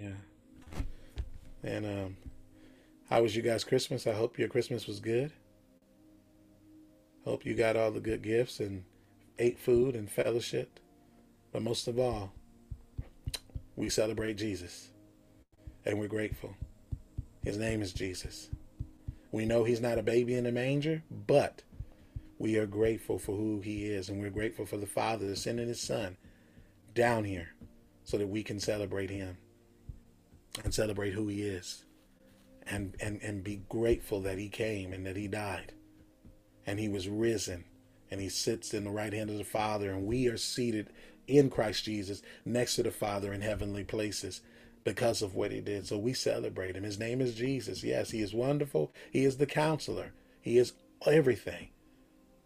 Yeah. And um, how was you guys' Christmas? I hope your Christmas was good. Hope you got all the good gifts and ate food and fellowship. But most of all, we celebrate Jesus and we're grateful. His name is Jesus. We know he's not a baby in a manger, but we are grateful for who he is and we're grateful for the Father sending his Son down here so that we can celebrate him and celebrate who he is and, and, and be grateful that he came and that he died and he was risen and he sits in the right hand of the Father and we are seated in Christ Jesus next to the Father in heavenly places because of what he did. So we celebrate him. His name is Jesus. Yes, he is wonderful. He is the counselor. He is everything.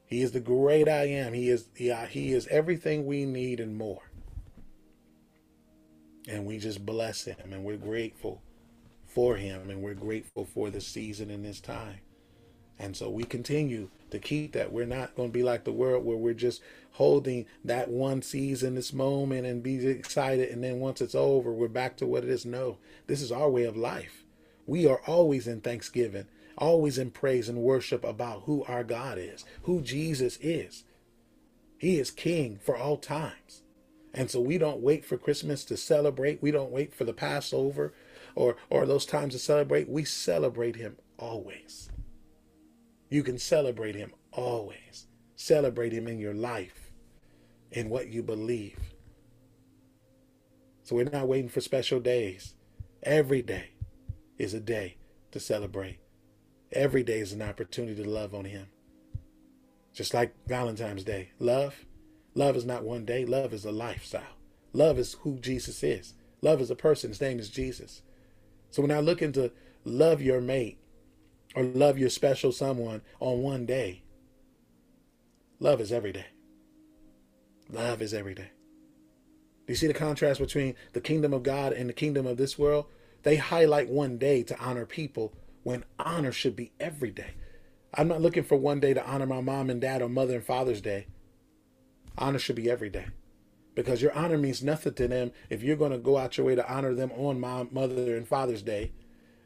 He is the great I am. He is he, he is everything we need and more. And we just bless him and we're grateful for him and we're grateful for the season and this time. And so we continue to keep that. We're not going to be like the world where we're just holding that one season, this moment, and be excited. And then once it's over, we're back to what it is. No, this is our way of life. We are always in thanksgiving, always in praise and worship about who our God is, who Jesus is. He is King for all times. And so we don't wait for Christmas to celebrate. We don't wait for the Passover or, or those times to celebrate. We celebrate Him always. You can celebrate Him always. Celebrate Him in your life, in what you believe. So we're not waiting for special days. Every day is a day to celebrate. Every day is an opportunity to love on Him. Just like Valentine's Day. Love. Love is not one day, love is a lifestyle. Love is who Jesus is. Love is a person. His name is Jesus. So when I look into love your mate, or love your special someone on one day. Love is every day. Love is every day. Do you see the contrast between the kingdom of God and the kingdom of this world? They highlight one day to honor people when honor should be every day. I'm not looking for one day to honor my mom and dad on Mother and Father's Day. Honor should be every day. Because your honor means nothing to them if you're going to go out your way to honor them on my Mother and Father's Day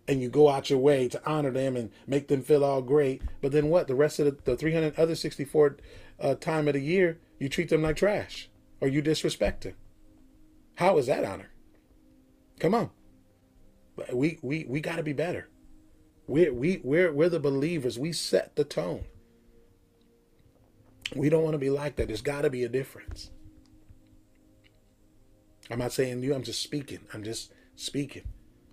and you go out your way to honor them and make them feel all great. But then what? The rest of the, the 300 other 64 uh, time of the year, you treat them like trash or you disrespect them. How is that honor? Come on. We we we got to be better. We we we're we're the believers. We set the tone. We don't want to be like that. There's got to be a difference. I'm not saying you. I'm just speaking. I'm just speaking.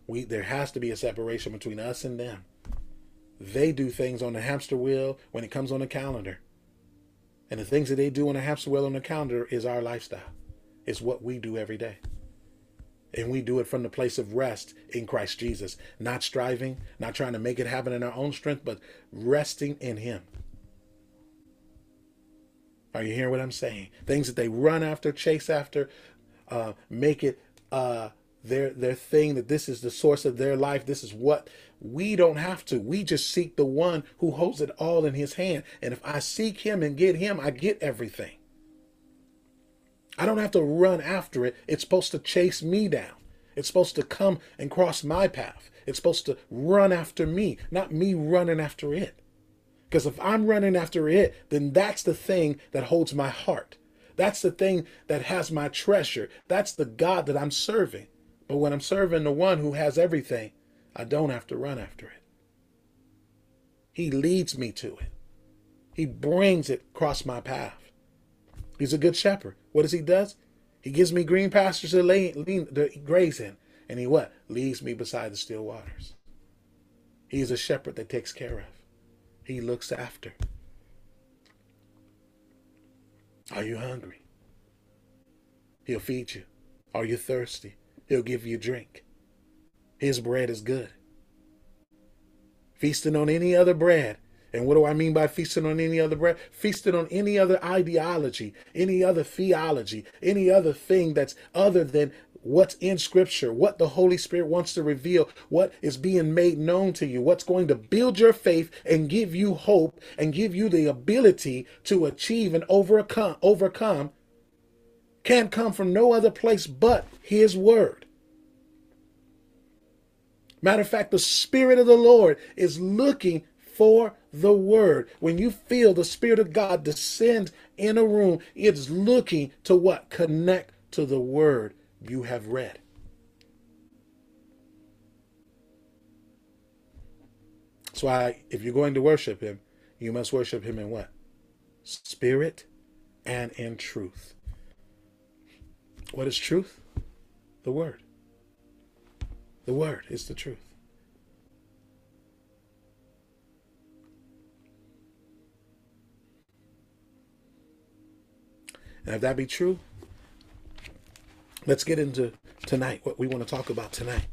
We there has to be a separation between us and them. They do things on the hamster wheel when it comes on the calendar. And the things that they do on the hamster wheel on the calendar is our lifestyle. It's what we do every day. And we do it from the place of rest in Christ Jesus, not striving, not trying to make it happen in our own strength, but resting in Him. Are you hearing what I'm saying? Things that they run after, chase after, uh, make it uh, their their thing that this is the source of their life. This is what we don't have to. We just seek the one who holds it all in his hand. And if i seek him and get him i get everything. I don't have to run after it. It's supposed to chase me down. It's supposed to come and cross my path. It's supposed to run after me not me running after it because if i'm running after it then that's the thing that holds my heart that's the thing that has my treasure that's the god that i'm serving but when I'm serving the one who has everything, I don't have to run after it. He leads me to it. He brings it across my path. He's a good shepherd. What does he does? He gives me green pastures to, lay, to graze in. And he what? Leads me beside the still waters. He is a shepherd that takes care of. He looks after. Are you hungry? He'll feed you. Are you thirsty? He'll give you drink. His bread is good. Feasting on any other bread. And what do I mean by feasting on any other bread? Feasting on any other ideology, any other theology, any other thing that's other than what's in Scripture, what the Holy Spirit wants to reveal, what is being made known to you, what's going to build your faith and give you hope and give you the ability to achieve and overcome, overcome can come from no other place but His Word. Matter of fact, the Spirit of the Lord is looking for the Word. When you feel the Spirit of God descend in a room, it's looking to what? Connect to the Word you have read. That's why if you're going to worship Him, you must worship Him in what? Spirit and in truth. What is truth? The Word. The Word is the truth. And if that be true, let's get into tonight, what we want to talk about tonight.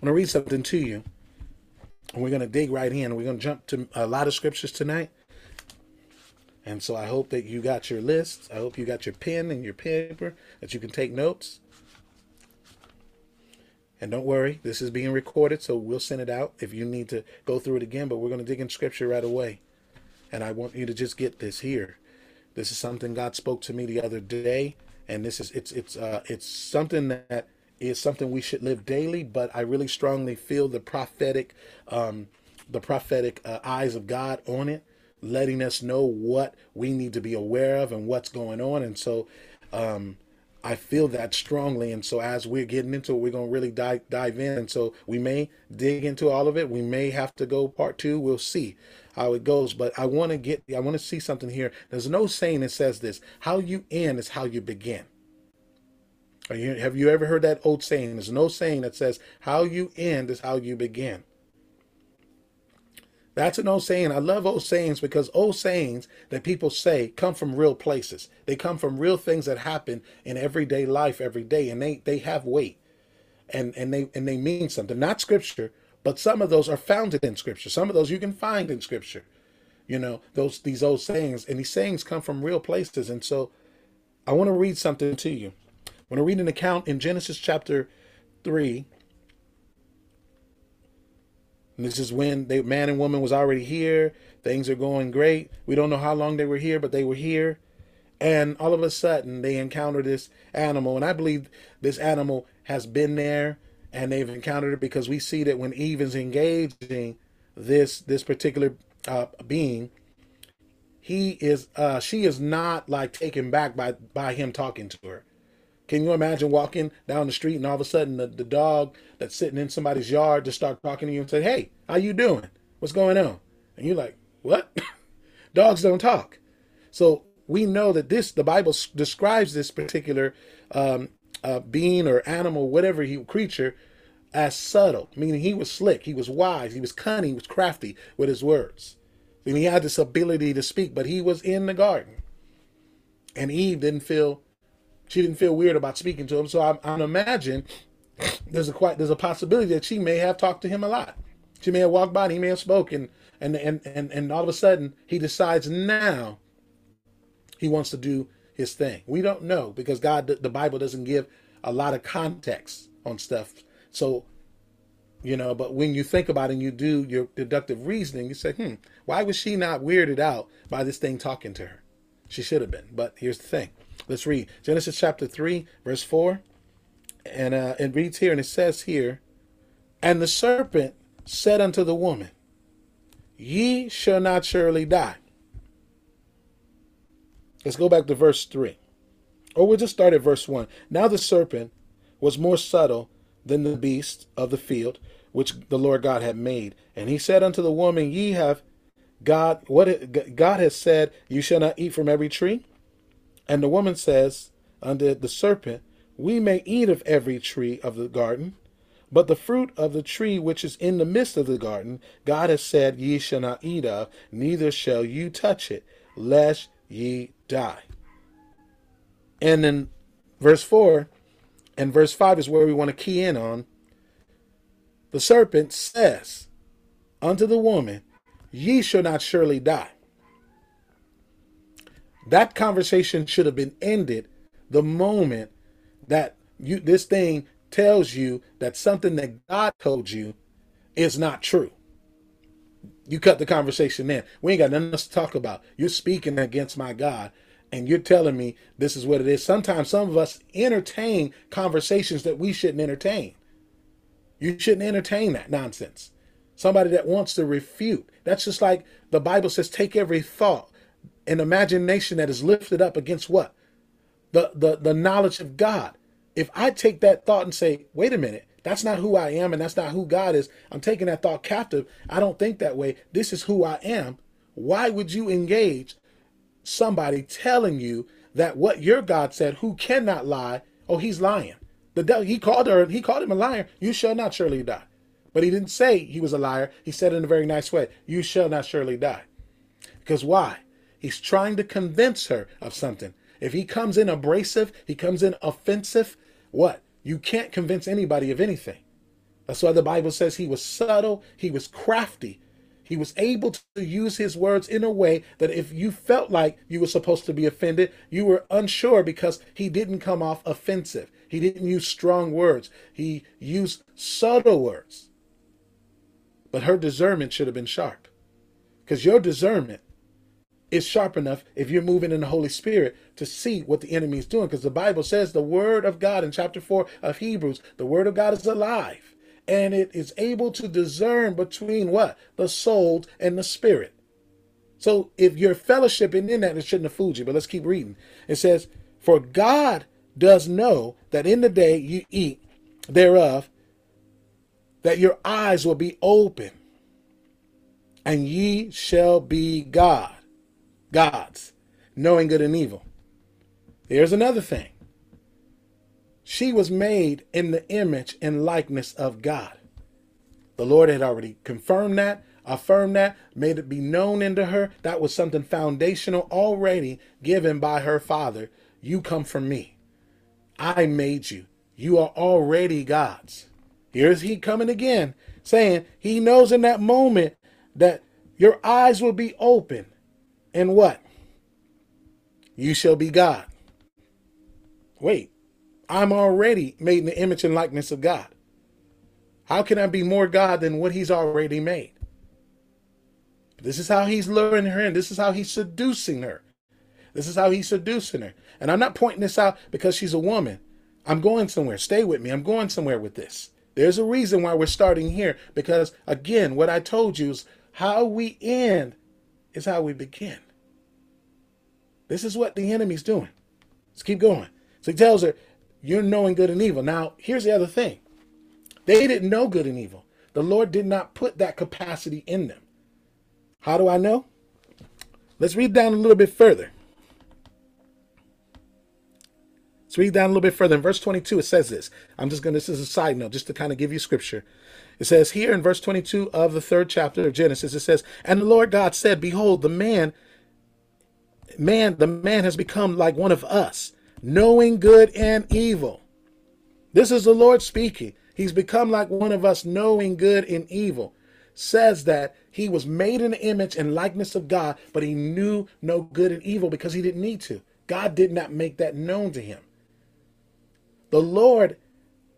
I'm going to read something to you. And we're going to dig right in. We're going to jump to a lot of scriptures tonight. And so I hope that you got your list. I hope you got your pen and your paper that you can take notes. And don't worry, this is being recorded, so we'll send it out if you need to go through it again. But we're going to dig in scripture right away. And I want you to just get this here. This is something God spoke to me the other day, and this is it's it's uh it's something that is something we should live daily. But I really strongly feel the prophetic, um, the prophetic uh, eyes of God on it, letting us know what we need to be aware of and what's going on. And so, um, I feel that strongly. And so as we're getting into it, we're going to really dive, dive in. And so we may dig into all of it. We may have to go part two. We'll see how it goes. But I want to get, I want to see something here. There's no saying that says this. How you end is how you begin. You, have you ever heard that old saying? There's no saying that says how you end is how you begin. That's an old saying. I love old sayings because old sayings that people say come from real places. They come from real things that happen in everyday life every day, and they they have weight, and and they and they mean something. Not scripture, but some of those are founded in scripture. Some of those you can find in scripture. You know those these old sayings, and these sayings come from real places. And so, I want to read something to you. I want to read an account in Genesis chapter three and this is when the man and woman was already here. Things are going great. We don't know how long they were here, but they were here. And all of a sudden, they encounter this animal. And I believe this animal has been there and they've encountered it because we see that when Eve is engaging this this particular uh, being, he is uh, she is not like taken back by by him talking to her. Can you imagine walking down the street and all of a sudden the, the dog that's sitting in somebody's yard just start talking to you and say, "Hey, how you doing? What's going on?" And you're like, "What?" Dogs don't talk. So we know that this the Bible describes this particular um, uh, being or animal, whatever he creature, as subtle, meaning he was slick, he was wise, he was cunning, he was crafty with his words. And he had this ability to speak, but he was in the garden. And Eve didn't feel she didn't feel weird about speaking to him. So I, I imagine there's a quite there's a possibility that she may have talked to him a lot. She may have walked by and he may have spoken, and and and and all of a sudden he decides now he wants to do his thing. We don't know because God the Bible doesn't give a lot of context on stuff. So you know, but when you think about it and you do your deductive reasoning, you say, hmm, why was she not weirded out by this thing talking to her? She should have been. But here's the thing Let's read Genesis chapter 3, verse 4. And uh, it reads here, and it says here, And the serpent said unto the woman, Ye shall not surely die. Let's go back to verse 3. Or we'll just start at verse 1. Now the serpent was more subtle than the beast of the field which the Lord God had made. And he said unto the woman, Ye have God, what God has said, You shall not eat from every tree and the woman says unto the serpent, We may eat of every tree of the garden, but the fruit of the tree which is in the midst of the garden, God has said, Ye shall not eat of, neither shall you touch it, lest ye die. And then verse 4 and verse 5 is where we want to key in on. The serpent says unto the woman, Ye shall not surely die. That conversation should have been ended the moment that you this thing tells you that something that God told you is not true. You cut the conversation in. We ain't got nothing else to talk about. You're speaking against my God. and you're telling me this is what it is. Sometimes some of us entertain conversations that we shouldn't entertain. You shouldn't entertain that nonsense. Somebody that wants to refute. That's just like the Bible says take every thought and imagination that is lifted up against what? The, the, the knowledge of God. If I take that thought and say, wait a minute, that's not who I am and that's not who God is, I'm taking that thought captive. I don't think that way. This is who I am. Why would you engage somebody telling you that what your God said, who cannot lie, oh, he's lying. The devil, he called her, he called him a liar. You shall not surely die. But he didn't say he was a liar. He said in a very nice way, you shall not surely die. Because why? He's trying to convince her of something. If he comes in abrasive, he comes in offensive, what? You can't convince anybody of anything. That's why the Bible says he was subtle, he was crafty, he was able to use his words in a way that if you felt like you were supposed to be offended, you were unsure because he didn't come off offensive. He didn't use strong words. He used subtle words. But her discernment should have been sharp. Because your discernment is sharp enough if you're moving in the Holy Spirit to see what the enemy is doing. Because the Bible says the word of God in chapter 4 of Hebrews, the word of God is alive and it is able to discern between what? The soul and the spirit. So if you're fellowshipping in that, it shouldn't have fooled you. But let's keep reading. It says, For God does know that in the day you eat thereof, that your eyes will be open, and ye shall be God, gods, knowing good and evil. Here's another thing. She was made in the image and likeness of God. The Lord had already confirmed that, affirmed that, made it be known into her. That was something foundational already given by her father. You come from me. I made you. You are already God's. Here's he coming again, saying he knows in that moment that your eyes will be open. And what? You shall be God. Wait, I'm already made in the image and likeness of God. How can I be more God than what he's already made? This is how he's luring her in. This is how he's seducing her. This is how he's seducing her. And I'm not pointing this out because she's a woman. I'm going somewhere. Stay with me. I'm going somewhere with this. There's a reason why we're starting here because, again, what I told you is how we end is how we begin. This is what the enemy's doing. Let's keep going. So he tells her, you're knowing good and evil. Now, here's the other thing they didn't know good and evil. The Lord did not put that capacity in them. How do I know? Let's read down a little bit further. Let's read down a little bit further. In verse 22, it says this. I'm just going to, this is a side note, just to kind of give you scripture. It says here in verse 22 of the third chapter of Genesis, it says, And the Lord God said, Behold, the man, man, the man has become like one of us knowing good and evil. This is the Lord speaking. He's become like one of us, knowing good and evil. Says that he was made in the image and likeness of God, but he knew no good and evil because he didn't need to. God did not make that known to him. The Lord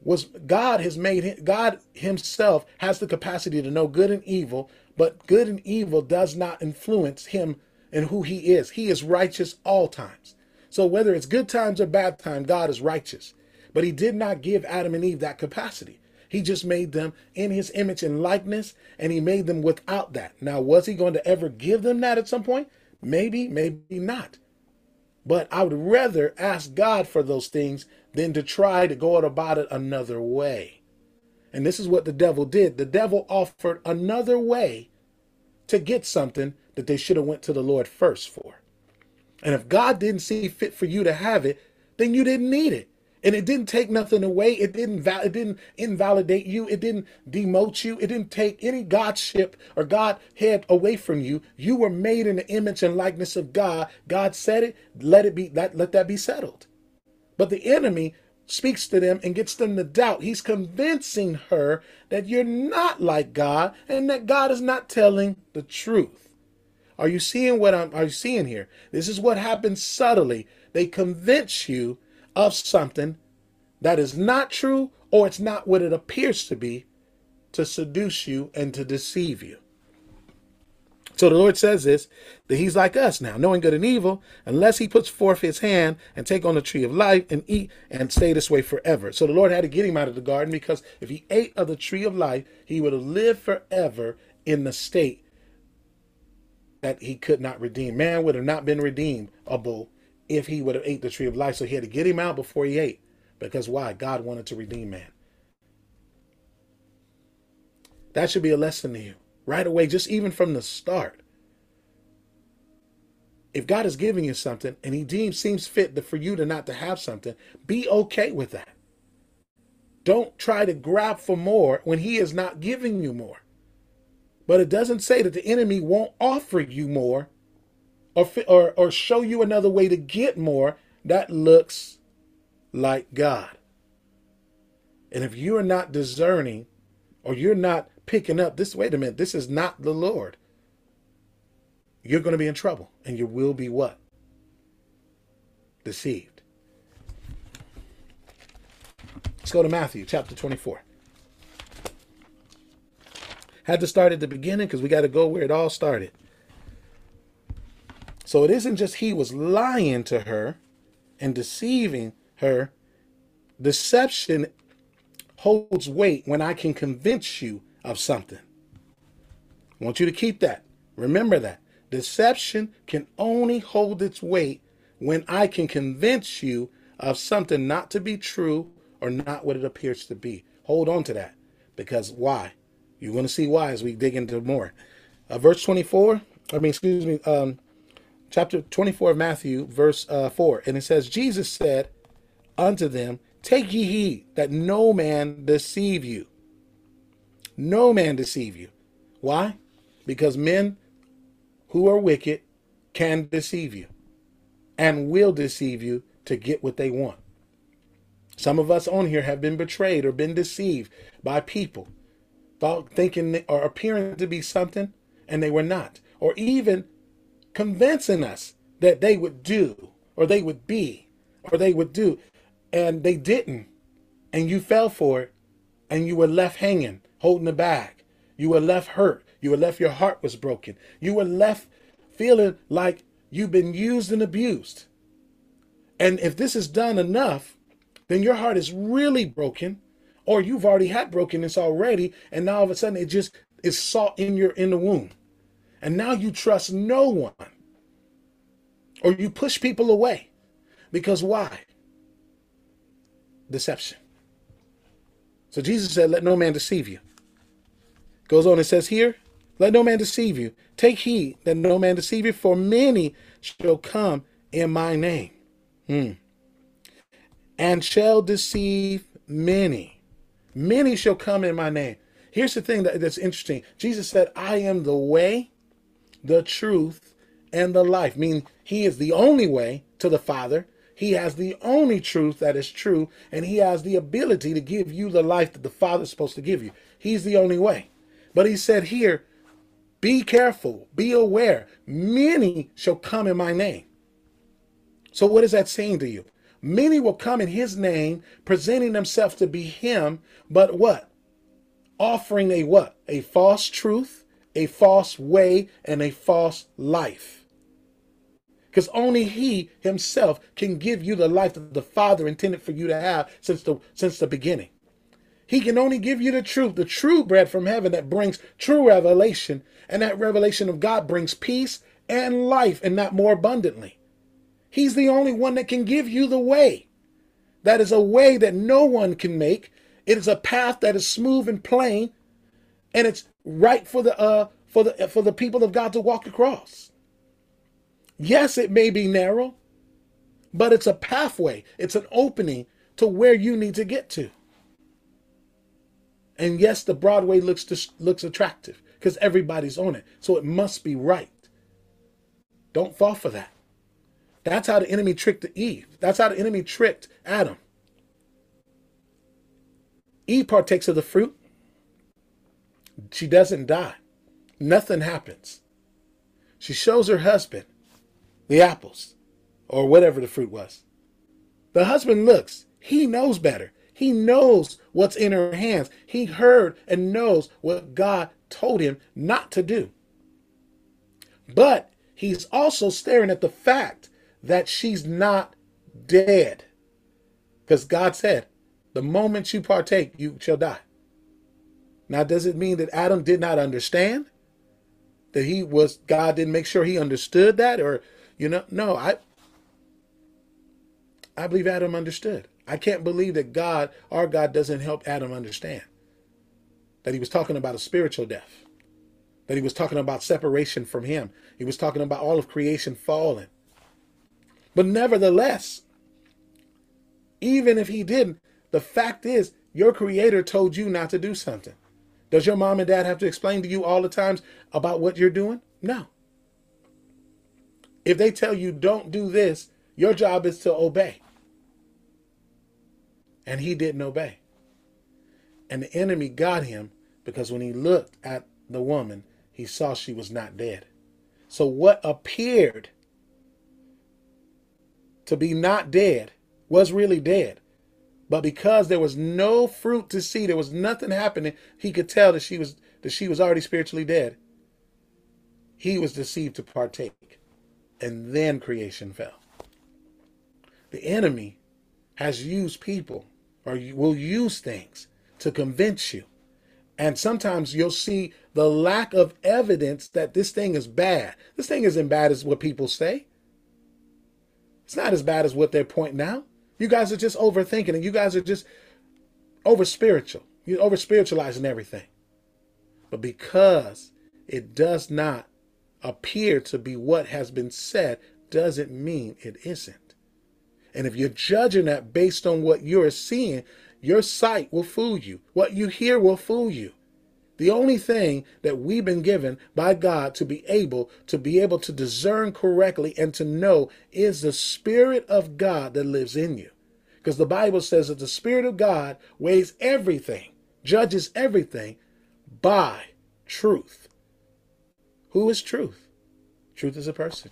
was God has made him, God himself has the capacity to know good and evil, but good and evil does not influence him and who he is. He is righteous all times. So whether it's good times or bad times, God is righteous. But he did not give Adam and Eve that capacity. He just made them in his image and likeness, and he made them without that. Now, was he going to ever give them that at some point? Maybe, maybe not. But I would rather ask God for those things than to try to go about it another way. And this is what the devil did. The devil offered another way to get something that they should have went to the Lord first for. And if God didn't see fit for you to have it, then you didn't need it. And it didn't take nothing away. It didn't val- it didn't invalidate you. It didn't demote you. It didn't take any godship or Godhead away from you. You were made in the image and likeness of God. God said it. Let it be. Let, let that be settled. But the enemy speaks to them and gets them to doubt. He's convincing her that you're not like God and that God is not telling the truth. Are you seeing what I'm are you seeing here? This is what happens subtly. They convince you of something that is not true or it's not what it appears to be to seduce you and to deceive you. So the Lord says this that he's like us now, knowing good and evil, unless he puts forth his hand and take on the tree of life and eat and stay this way forever. So the Lord had to get him out of the garden because if he ate of the tree of life, he would have lived forever in the state that he could not redeem. Man would have not been redeemable if he would have ate the tree of life. So he had to get him out before he ate. Because why? God wanted to redeem man. That should be a lesson to you right away, just even from the start. If God is giving you something and he deems seems fit that for you to not to have something, be okay with that. Don't try to grab for more when he is not giving you more. But it doesn't say that the enemy won't offer you more or, or, or show you another way to get more that looks like God. And if you are not discerning or you're not picking up this, wait a minute, this is not the Lord, you're going to be in trouble and you will be what? Deceived. Let's go to Matthew chapter 24. Had to start at the beginning because we got to go where it all started. So it isn't just he was lying to her and deceiving her. Deception holds weight when I can convince you of something. I want you to keep that. Remember that. Deception can only hold its weight when I can convince you of something not to be true or not what it appears to be. Hold on to that. Because why? You're going to see why as we dig into more. Uh, verse 24, I mean, excuse me, um, chapter 24 of Matthew, verse uh, 4. And it says, Jesus said unto them, Take ye heed that no man deceive you. No man deceive you. Why? Because men who are wicked can deceive you and will deceive you to get what they want. Some of us on here have been betrayed or been deceived by people thought thinking or appearing to be something and they were not, or even convincing us that they would do or they would be or they would do. And they didn't. And you fell for it and you were left hanging holding the bag. You were left hurt. You were left your heart was broken. You were left feeling like you've been used and abused. And if this is done enough then your heart is really broken or you've already had brokenness already and now all of a sudden it just is sought in your in the womb and now you trust no one or you push people away. Because why? Deception. So jesus said let no man deceive you. Goes on and says here let no man deceive you. Take heed that no man deceive you for many shall come in my name. Hmm. and shall deceive many Many shall come in my name. Here's the thing that, that's interesting. Jesus said, I am the way, the truth, and the life. Meaning he is the only way to the Father. He has the only truth that is true, and he has the ability to give you the life that the Father is supposed to give you. He's the only way. But he said here, be careful, be aware. Many shall come in my name. So, what is that saying to you? Many will come in his name, presenting themselves to be him, but what? Offering a what? A false truth, a false way, and a false life. Because only he himself can give you the life that the Father intended for you to have since the since the beginning. He can only give you the truth, the true bread from heaven that brings true revelation, and that revelation of God brings peace and life, and not more abundantly. He's the only one that can give you the way. That is a way that no one can make. It is a path that is smooth and plain, and it's right for the uh for the for the people of God to walk across. Yes, it may be narrow, but it's a pathway. It's an opening to where you need to get to. And yes, the broad way looks looks attractive because everybody's on it, so it must be right. Don't fall for that. That's how the enemy tricked Eve. That's how the enemy tricked Adam. Eve partakes of the fruit. She doesn't die. Nothing happens. She shows her husband the apples or whatever the fruit was. The husband looks. He knows better. He knows what's in her hands. He heard and knows what God told him not to do. But he's also staring at the fact that she's not dead. Because God said, the moment you partake, you shall die. Now, does it mean that Adam did not understand? That he was, God didn't make sure he understood that? Or, you know, no, I, I believe Adam understood. I can't believe that God, our God, doesn't help Adam understand that he was talking about a spiritual death, that he was talking about separation from him. He was talking about all of creation falling. But nevertheless, even if he didn't, the fact is your creator told you not to do something. Does your mom and dad have to explain to you all the times about what you're doing? No. If they tell you don't do this, your job is to obey. And he didn't obey. And the enemy got him because when he looked at the woman, he saw she was not dead. So what appeared to be not dead was really dead. But because there was no fruit to see, there was nothing happening, he could tell that she was that she was already spiritually dead. He was deceived to partake. And then creation fell. The enemy has used people or will use things to convince you. And sometimes you'll see the lack of evidence that this thing is bad. This thing isn't bad as what people say. It's not as bad as what they're pointing out. You guys are just overthinking and you guys are just over spiritual. You're over spiritualizing everything. But because it does not appear to be what has been said, doesn't mean it isn't. And if you're judging that based on what you're seeing, your sight will fool you. What you hear will fool you. The only thing that we've been given by God to be able to be able to discern correctly and to know is the Spirit of God that lives in you. Because the Bible says that the Spirit of God weighs everything, judges everything by truth. Who is truth? Truth is a person.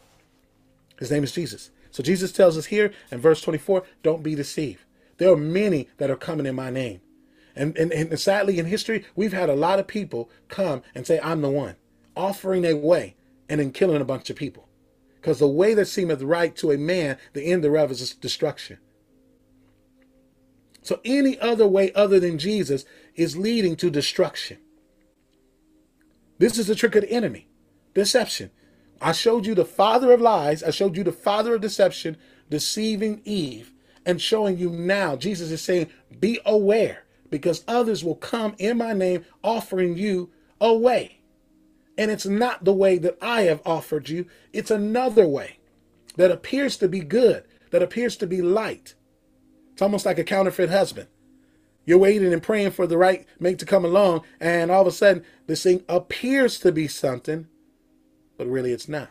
His name is Jesus. So Jesus tells us here in verse 24 don't be deceived. There are many that are coming in my name. And, and, and sadly, in history, we've had a lot of people come and say, I'm the one, offering a way and then killing a bunch of people. Because the way that seemeth right to a man, the end thereof is destruction. So any other way other than Jesus is leading to destruction. This is the trick of the enemy deception. I showed you the father of lies, I showed you the father of deception, deceiving Eve, and showing you now. Jesus is saying, Be aware because others will come in my name offering you a way. And it's not the way that I have offered you, it's another way that appears to be good, that appears to be light. It's almost like a counterfeit husband. You're waiting and praying for the right mate to come along, and all of a sudden, this thing appears to be something, but really it's not.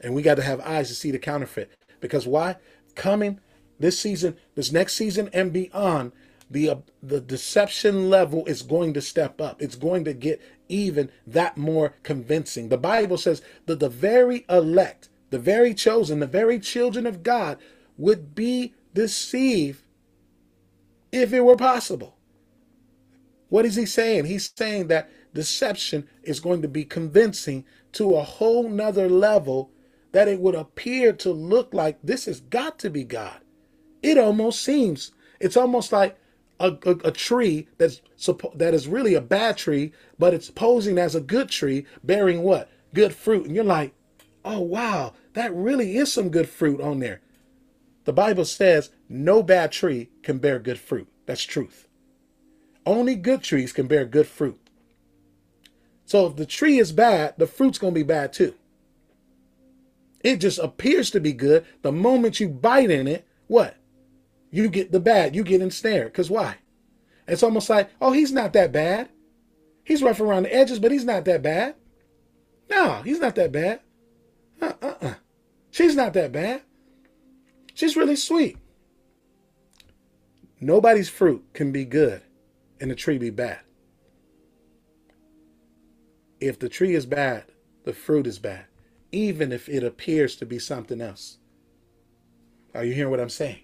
And we got to have eyes to see the counterfeit. Because why? Coming this season, this next season and beyond, the uh, the deception level is going to step up. It's going to get even that more convincing. The Bible says that the very elect, the very chosen, the very children of God would be deceived if it were possible. What is he saying? He's saying that deception is going to be convincing to a whole nother level that it would appear to look like this has got to be God. It almost seems, it's almost like a, a, a, tree that's that is really a bad tree, but it's posing as a good tree, bearing what? Good fruit. And you're like, oh wow, that really is some good fruit on there. The Bible says no bad tree can bear good fruit. That's truth. Only good trees can bear good fruit. So if the tree is bad, the fruit's going to be bad too. It just appears to be good. The moment you bite in it, what? You get the bad. You get ensnared. Because why? It's almost like, oh, he's not that bad. He's rough around the edges, but he's not that bad. No, he's not that bad. Uh uh uh. She's not that bad. She's really sweet. Nobody's fruit can be good and the tree be bad. If the tree is bad, the fruit is bad even if it appears to be something else. Are you hearing what I'm saying?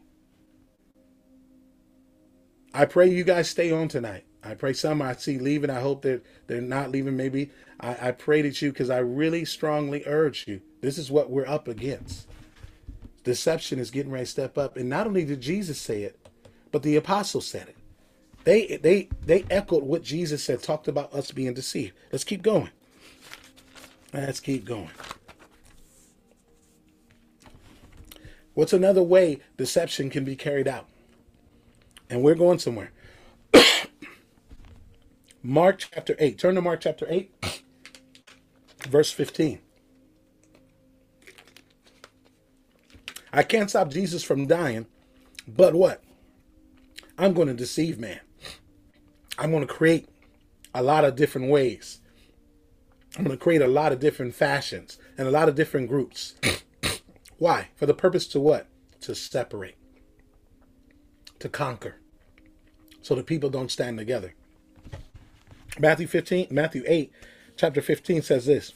I pray you guys stay on tonight. I pray some I see leaving. I hope that they're not leaving. Maybe I, I pray that you because I really strongly urge you. This is what we're up against. Deception is getting ready to step up. And not only did Jesus say it, but the apostles said it. They they they echoed what Jesus said, talked about us being deceived. Let's keep going. Let's keep going. What's another way deception can be carried out? And we're going somewhere. Mark chapter 8. Turn to Mark chapter 8, verse 15. I can't stop Jesus from dying, but what? I'm going to deceive man. I'm going to create a lot of different ways. I'm going to create a lot of different fashions and a lot of different groups. Why? For the purpose to what? To separate, to conquer, so the people don't stand together. Matthew 15, Matthew 8, chapter 15 says this.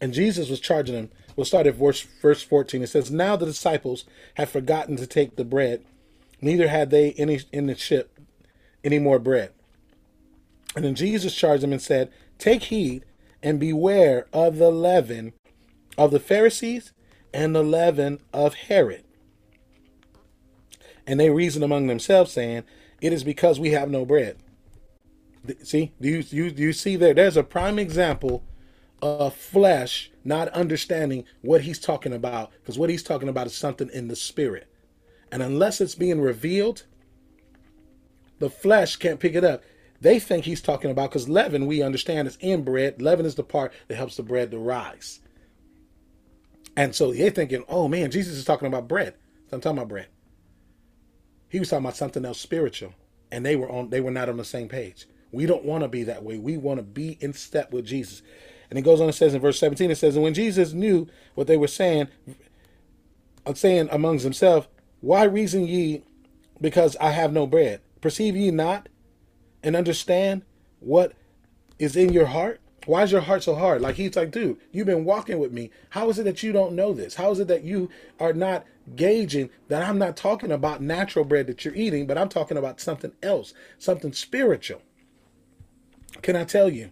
And Jesus was charging them. We'll start at verse, verse 14. It says, Now the disciples had forgotten to take the bread, neither had they any in the ship any more bread. And then Jesus charged them and said, Take heed and beware of the leaven of the Pharisees and the leaven of Herod. And they reasoned among themselves, saying, It is because we have no bread. See, do you, you, you see there? There's a prime example of flesh not understanding what he's talking about, because what he's talking about is something in the spirit. And unless it's being revealed, the flesh can't pick it up. They think he's talking about because leaven, we understand, is in bread. Leaven is the part that helps the bread to rise. And so they're thinking, oh man, Jesus is talking about bread. So I'm talking about bread. He was talking about something else spiritual. And they were on they were not on the same page. We don't want to be that way. We want to be in step with Jesus. And it goes on and says in verse 17, it says, And when Jesus knew what they were saying, uh, saying amongst themselves, Why reason ye because I have no bread? Perceive ye not and understand what is in your heart? Why is your heart so hard? Like he's like, dude, you've been walking with me. How is it that you don't know this? How is it that you are not gauging that I'm not talking about natural bread that you're eating, but I'm talking about something else, something spiritual? Can I tell you?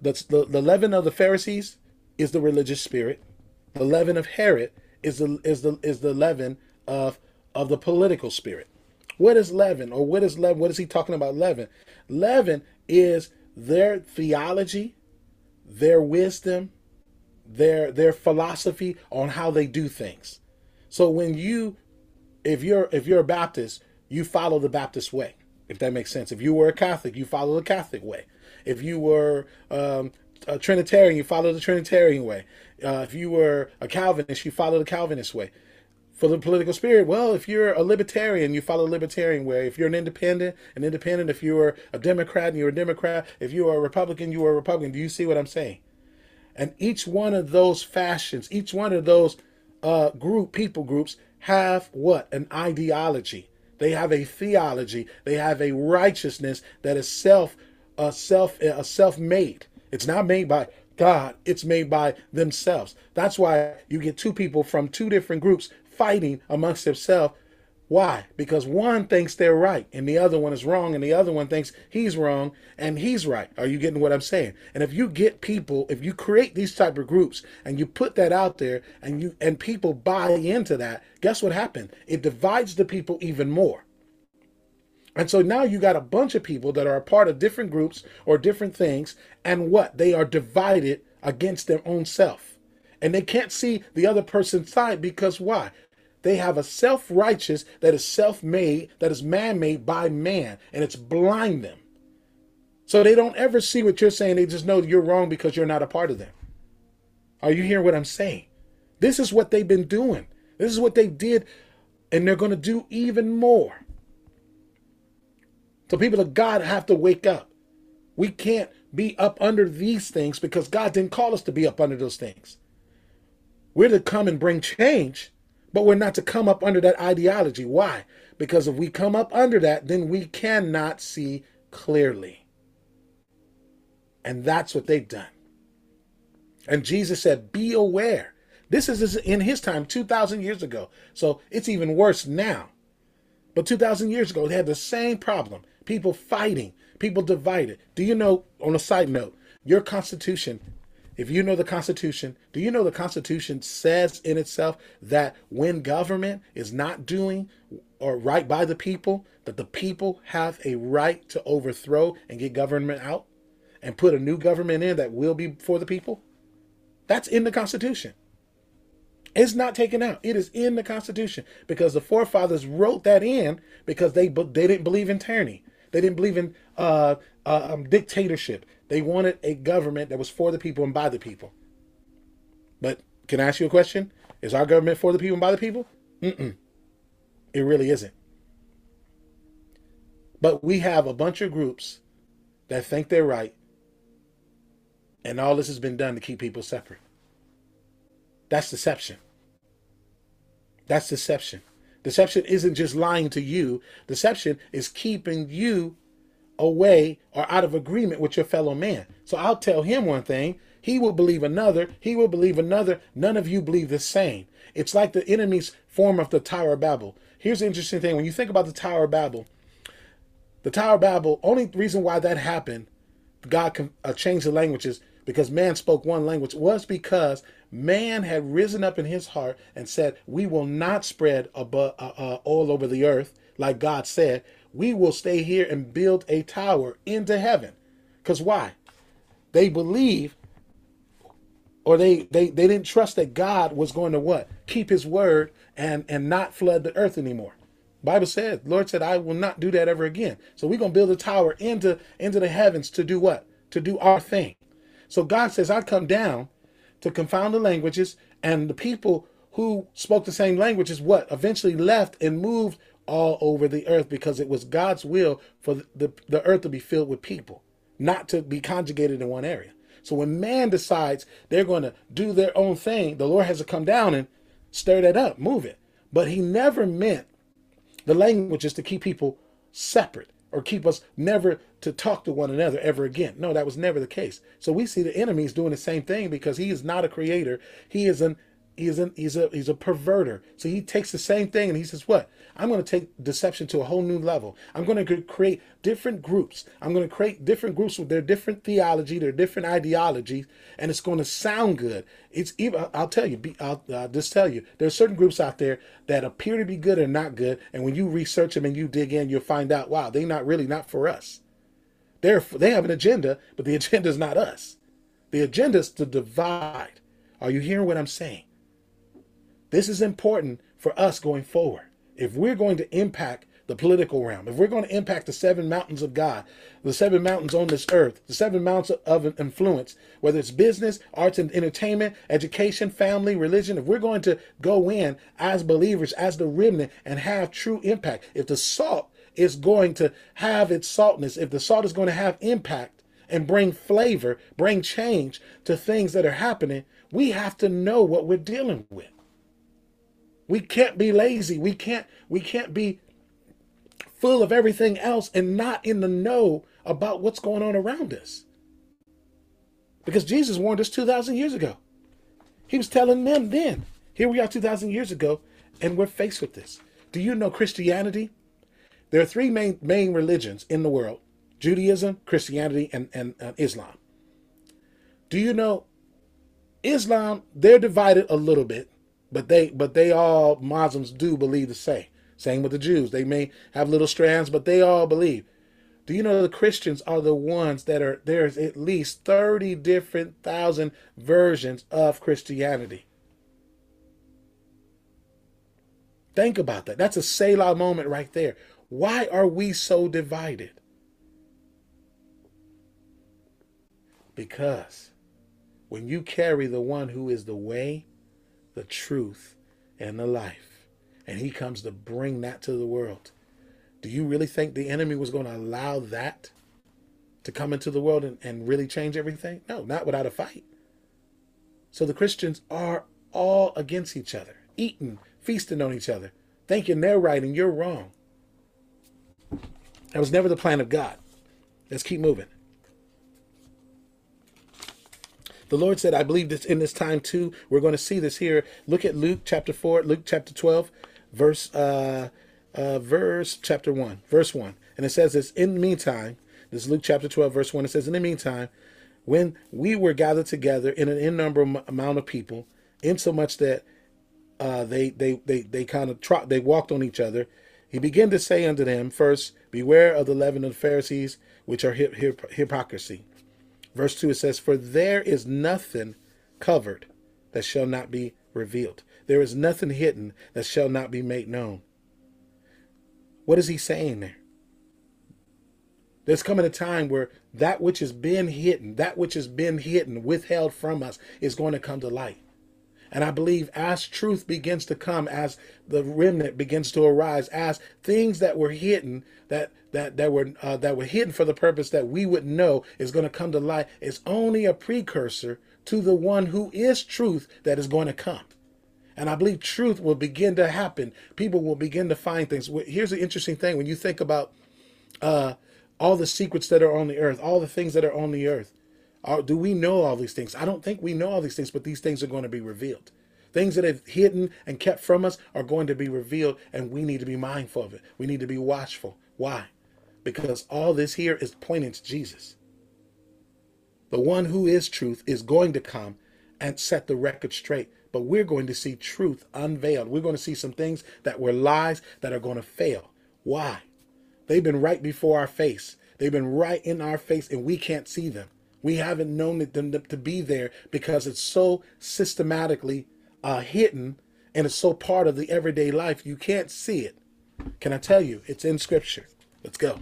The, the, the leaven of the Pharisees is the religious spirit. The leaven of Herod is the is the is the leaven of of the political spirit. What is leaven, or what is leaven? What is he talking about? Leaven. Leaven is their theology, their wisdom, their their philosophy on how they do things. So when you if you're if you're a Baptist, you follow the Baptist way, if that makes sense. If you were a Catholic, you follow the Catholic way. If you were um, a Trinitarian, you follow the Trinitarian way. Uh, if you were a Calvinist, you follow the Calvinist way for the political spirit, well, if you're a libertarian, you follow the libertarian way. If you're an independent, an independent. If you're a Democrat, and you're a Democrat. If you are a Republican, you are a Republican. Do you see what I'm saying? And each one of those fashions, each one of those uh, group people groups have what an ideology. They have a theology. They have a righteousness that is self, uh, self, uh, self-made. It's not made by God. It's made by themselves. That's why you get two people from two different groups fighting amongst themselves. Why? Because one thinks they're right and the other one is wrong, and the other one thinks he's wrong and he's right. Are you getting what I'm saying? And if you get people, if you create these type of groups and you put that out there and you and people buy into that, guess what happened? It divides the people even more. And so now you got a bunch of people that are a part of different groups or different things, and what? They are divided against their own self. And they can't see the other person's side because why? They have a self righteous that is self made, that is man made by man, and it's blind them. So they don't ever see what you're saying. They just know you're wrong because you're not a part of them. Are you hearing what I'm saying? This is what they've been doing. This is what they did, and they're going to do even more. So people of God have to wake up. We can't be up under these things because God didn't call us to be up under those things. We're to come and bring change, but we're not to come up under that ideology. Why? Because if we come up under that, then we cannot see clearly. And that's what they've done. And Jesus said, Be aware. This is in his time, 2,000 years ago. So it's even worse now. But 2,000 years ago, they had the same problem. people fighting, people divided. Do you know, on a side note, your Constitution, if you know the Constitution, do you know the Constitution says in itself that when government is not doing or right by the people, that the people have a right to overthrow and get government out and put a new government in that will be for the people? That's in the Constitution. It's not taken out. It is in the Constitution because the forefathers wrote that in because they they didn't believe in tyranny. They didn't believe in uh, uh, um, dictatorship. They wanted a government that was for the people and by the people. But can I ask you a question? Is our government for the people and by the people? Mm-mm. It really isn't. But we have a bunch of groups that think they're right, and all this has been done to keep people separate. That's deception. That's deception. Deception isn't just lying to you, deception is keeping you away or out of agreement with your fellow man. So I'll tell him one thing, he will believe another, he will believe another. None of you believe the same. It's like the enemy's form of the Tower of Babel. Here's the interesting thing when you think about the Tower of Babel, the Tower of Babel, only reason why that happened, God uh, change the languages because man spoke one language was because man had risen up in his heart and said, We will not spread above, uh, uh, all over the earth like God said. We will stay here and build a tower into heaven. Because why? They believe or they, they they didn't trust that God was going to what? Keep his word and and not flood the earth anymore. Bible said, Lord said, I will not do that ever again. So we're gonna build a tower into into the heavens to do what? To do our thing. So God says, I come down to confound the languages, and the people who spoke the same languages, what eventually left and moved all over the earth because it was God's will for the, the earth to be filled with people, not to be conjugated in one area. So when man decides they're going to do their own thing, the Lord has to come down and stir that up, move it. But he never meant the languages to keep people separate or keep us never to talk to one another ever again. No, that was never the case. So we see the enemy is doing the same thing because he is not a creator. He is an he's an he's a he's a perverter. So he takes the same thing and he says, "What? I'm going to take deception to a whole new level. I'm going to create different groups. I'm going to create different groups with their different theology, their different ideologies, and it's going to sound good. It's even I'll tell you, I'll, I'll just tell you, there's certain groups out there that appear to be good and not good, and when you research them and you dig in, you'll find out, wow, they're not really not for us. They're they have an agenda, but the agenda is not us. The agenda is to divide. Are you hearing what I'm saying? This is important for us going forward. If we're going to impact the political realm, if we're going to impact the seven mountains of God, the seven mountains on this earth, the seven mountains of influence, whether it's business, arts and entertainment, education, family, religion, if we're going to go in as believers, as the remnant, and have true impact, if the salt is going to have its saltness, if the salt is going to have impact and bring flavor, bring change to things that are happening, we have to know what we're dealing with. We can't be lazy. We can't we can't be full of everything else and not in the know about what's going on around us. Because Jesus warned us 2,000 years ago. He was telling them then. Here we are 2,000 years ago, and we're faced with this. Do you know Christianity? There are three main, main religions in the world Judaism, Christianity, and, and, and Islam. Do you know Islam? They're divided a little bit, but they but they all Muslims do believe the same. Same with the Jews. They may have little strands, but they all believe. Do you know the Christians are the ones that are there's at least 30 different thousand versions of Christianity. Think about that. That's a Selah moment right there. Why are we so divided? Because when you carry the one who is the way, the truth, and the life, and he comes to bring that to the world, do you really think the enemy was going to allow that to come into the world and, and really change everything? No, not without a fight. So the Christians are all against each other, eating, feasting on each other, thinking they're right and you're wrong. That was never the plan of God. Let's keep moving. The Lord said, I believe this in this time too. We're going to see this here. Look at Luke chapter 4, Luke chapter 12, verse uh, uh, verse chapter 1, verse 1. And it says this in the meantime, this is Luke chapter 12, verse 1. It says, In the meantime, when we were gathered together in an innumerable amount of people, insomuch that uh, they they they they kind of trot they walked on each other. He began to say unto them, First, beware of the leaven of the Pharisees, which are hip, hip, hypocrisy. Verse 2 it says, For there is nothing covered that shall not be revealed. There is nothing hidden that shall not be made known. What is he saying there? There's coming a time where that which has been hidden, that which has been hidden, withheld from us, is going to come to light. And I believe as truth begins to come, as the remnant begins to arise, as things that were hidden, that that that were uh, that were hidden for the purpose that we would know is going to come to light, is only a precursor to the one who is truth that is going to come. And I believe truth will begin to happen. People will begin to find things. Here's the interesting thing: when you think about uh, all the secrets that are on the earth, all the things that are on the earth, are, do we know all these things? I don't think we know all these things, but these things are going to be revealed. Things that have hidden and kept from us are going to be revealed, and we need to be mindful of it. We need to be watchful. Why? Because all this here is pointing to Jesus. The one who is truth is going to come and set the record straight. But we're going to see truth unveiled. We're going to see some things that were lies that are going to fail. Why? They've been right before our face. They've been right in our face, and we can't see them. We haven't known them to be there because it's so systematically uh, hidden and it's so part of the everyday life. You can't see it. Can I tell you? It's in Scripture. Let's go.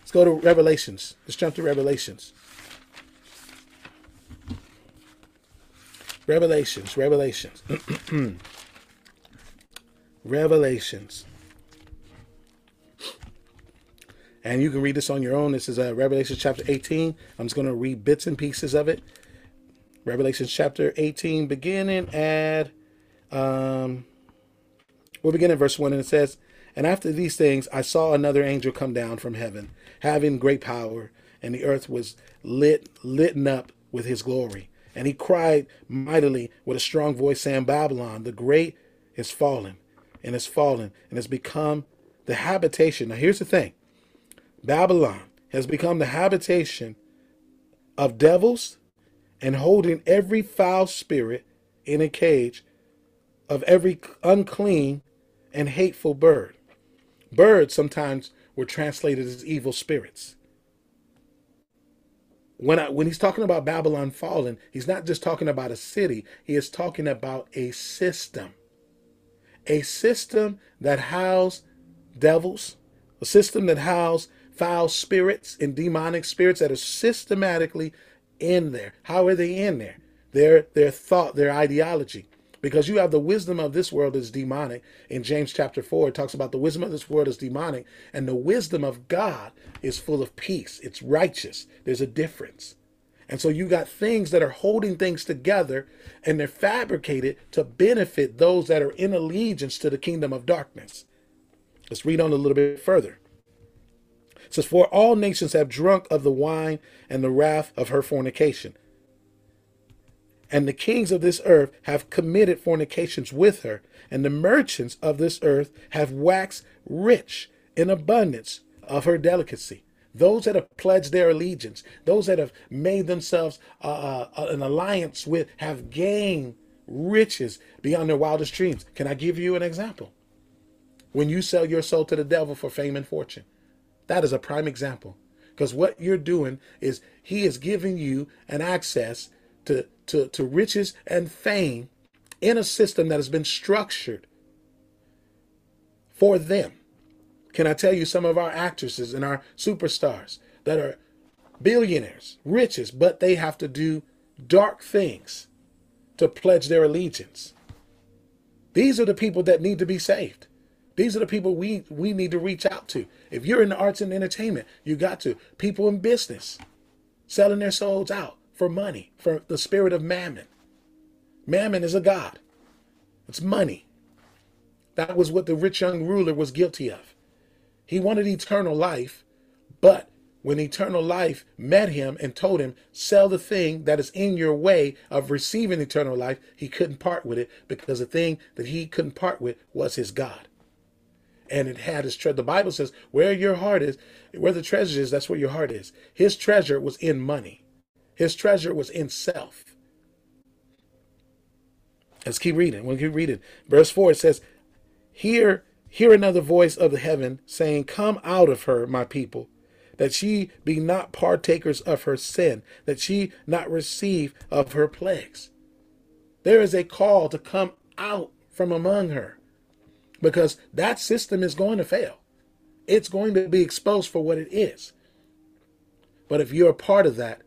Let's go to Revelations. Let's jump to Revelations. Revelations, Revelations. Revelations. And you can read this on your own. This is uh, Revelation chapter 18. I'm just going to read bits and pieces of it. Revelation chapter 18, beginning at, um, we'll begin at verse 1, and it says, And after these things, I saw another angel come down from heaven, having great power, and the earth was lit, litten up with his glory. And he cried mightily with a strong voice, saying, Babylon, the great is fallen, and is fallen, and has become the habitation. Now, here's the thing Babylon has become the habitation of devils and holding every foul spirit in a cage of every unclean and hateful bird. Birds sometimes were translated as evil spirits. When, I, when he's talking about Babylon fallen, he's not just talking about a city, he is talking about a system. A system that housed devils, a system that housed foul spirits and demonic spirits that are systematically in there. How are they in there? Their their thought, their ideology. Because you have the wisdom of this world is demonic. In James chapter 4, it talks about the wisdom of this world is demonic, and the wisdom of God is full of peace. It's righteous. There's a difference. And so you got things that are holding things together and they're fabricated to benefit those that are in allegiance to the kingdom of darkness. Let's read on a little bit further says, For all nations have drunk of the wine and the wrath of her fornication. And the kings of this earth have committed fornications with her, and the merchants of this earth have waxed rich in abundance of her delicacy. Those that have pledged their allegiance, those that have made themselves uh, uh, uh an alliance with, have gained riches beyond their wildest dreams. Can I give you an example? When you sell your soul to the devil for fame and fortune, that is a prime example. Because what you're doing is he is giving you an access to, to, to riches and fame in a system that has been structured for them. Can I tell you some of our actresses and our superstars that are billionaires, riches, but they have to do dark things to pledge their allegiance? These are the people that need to be saved. These are the people we, we need to reach out to. If you're in the arts and entertainment, you got to. People in business, selling their souls out for money, for the spirit of mammon. Mammon is a god. It's money. That was what the rich young ruler was guilty of. He wanted eternal life, but when eternal life met him and told him, sell the thing that is in your way of receiving eternal life, he couldn't part with it because the thing that he couldn't part with was his God. And it had his treasure. The Bible says, where your heart is, where the treasure is, that's where your heart is. His treasure was in money. His treasure was in self. Let's keep reading. We'll keep reading. Verse 4 it says, Hear, hear another voice of the heaven saying, Come out of her, my people, that she be not partakers of her sin, that she not receive of her plagues. There is a call to come out from among her because that system is going to fail. It's going to be exposed for what it is. But if you're a part of that,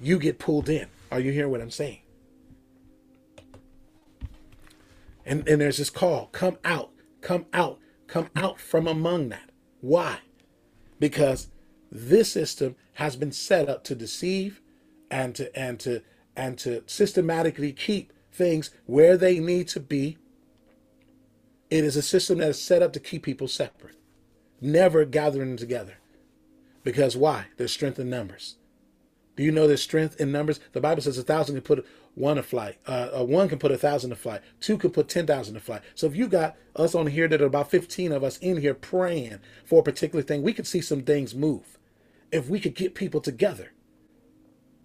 you get pulled in. Are you hearing what I'm saying? And, and there's this call come out, come out, come out from among that. Why? Because this system has been set up to deceive and to and to and to systematically keep things where they need to be. It is a system that is set up to keep people separate, never gathering together. Because why? There's strength in numbers. Do you know there's strength in numbers? The Bible says a thousand can put one to flight. Uh, uh, one can put a thousand to flight. Two can put ten thousand to flight. So if you got us on here that are about fifteen of us in here praying for a particular thing, we could see some things move. If we could get people together.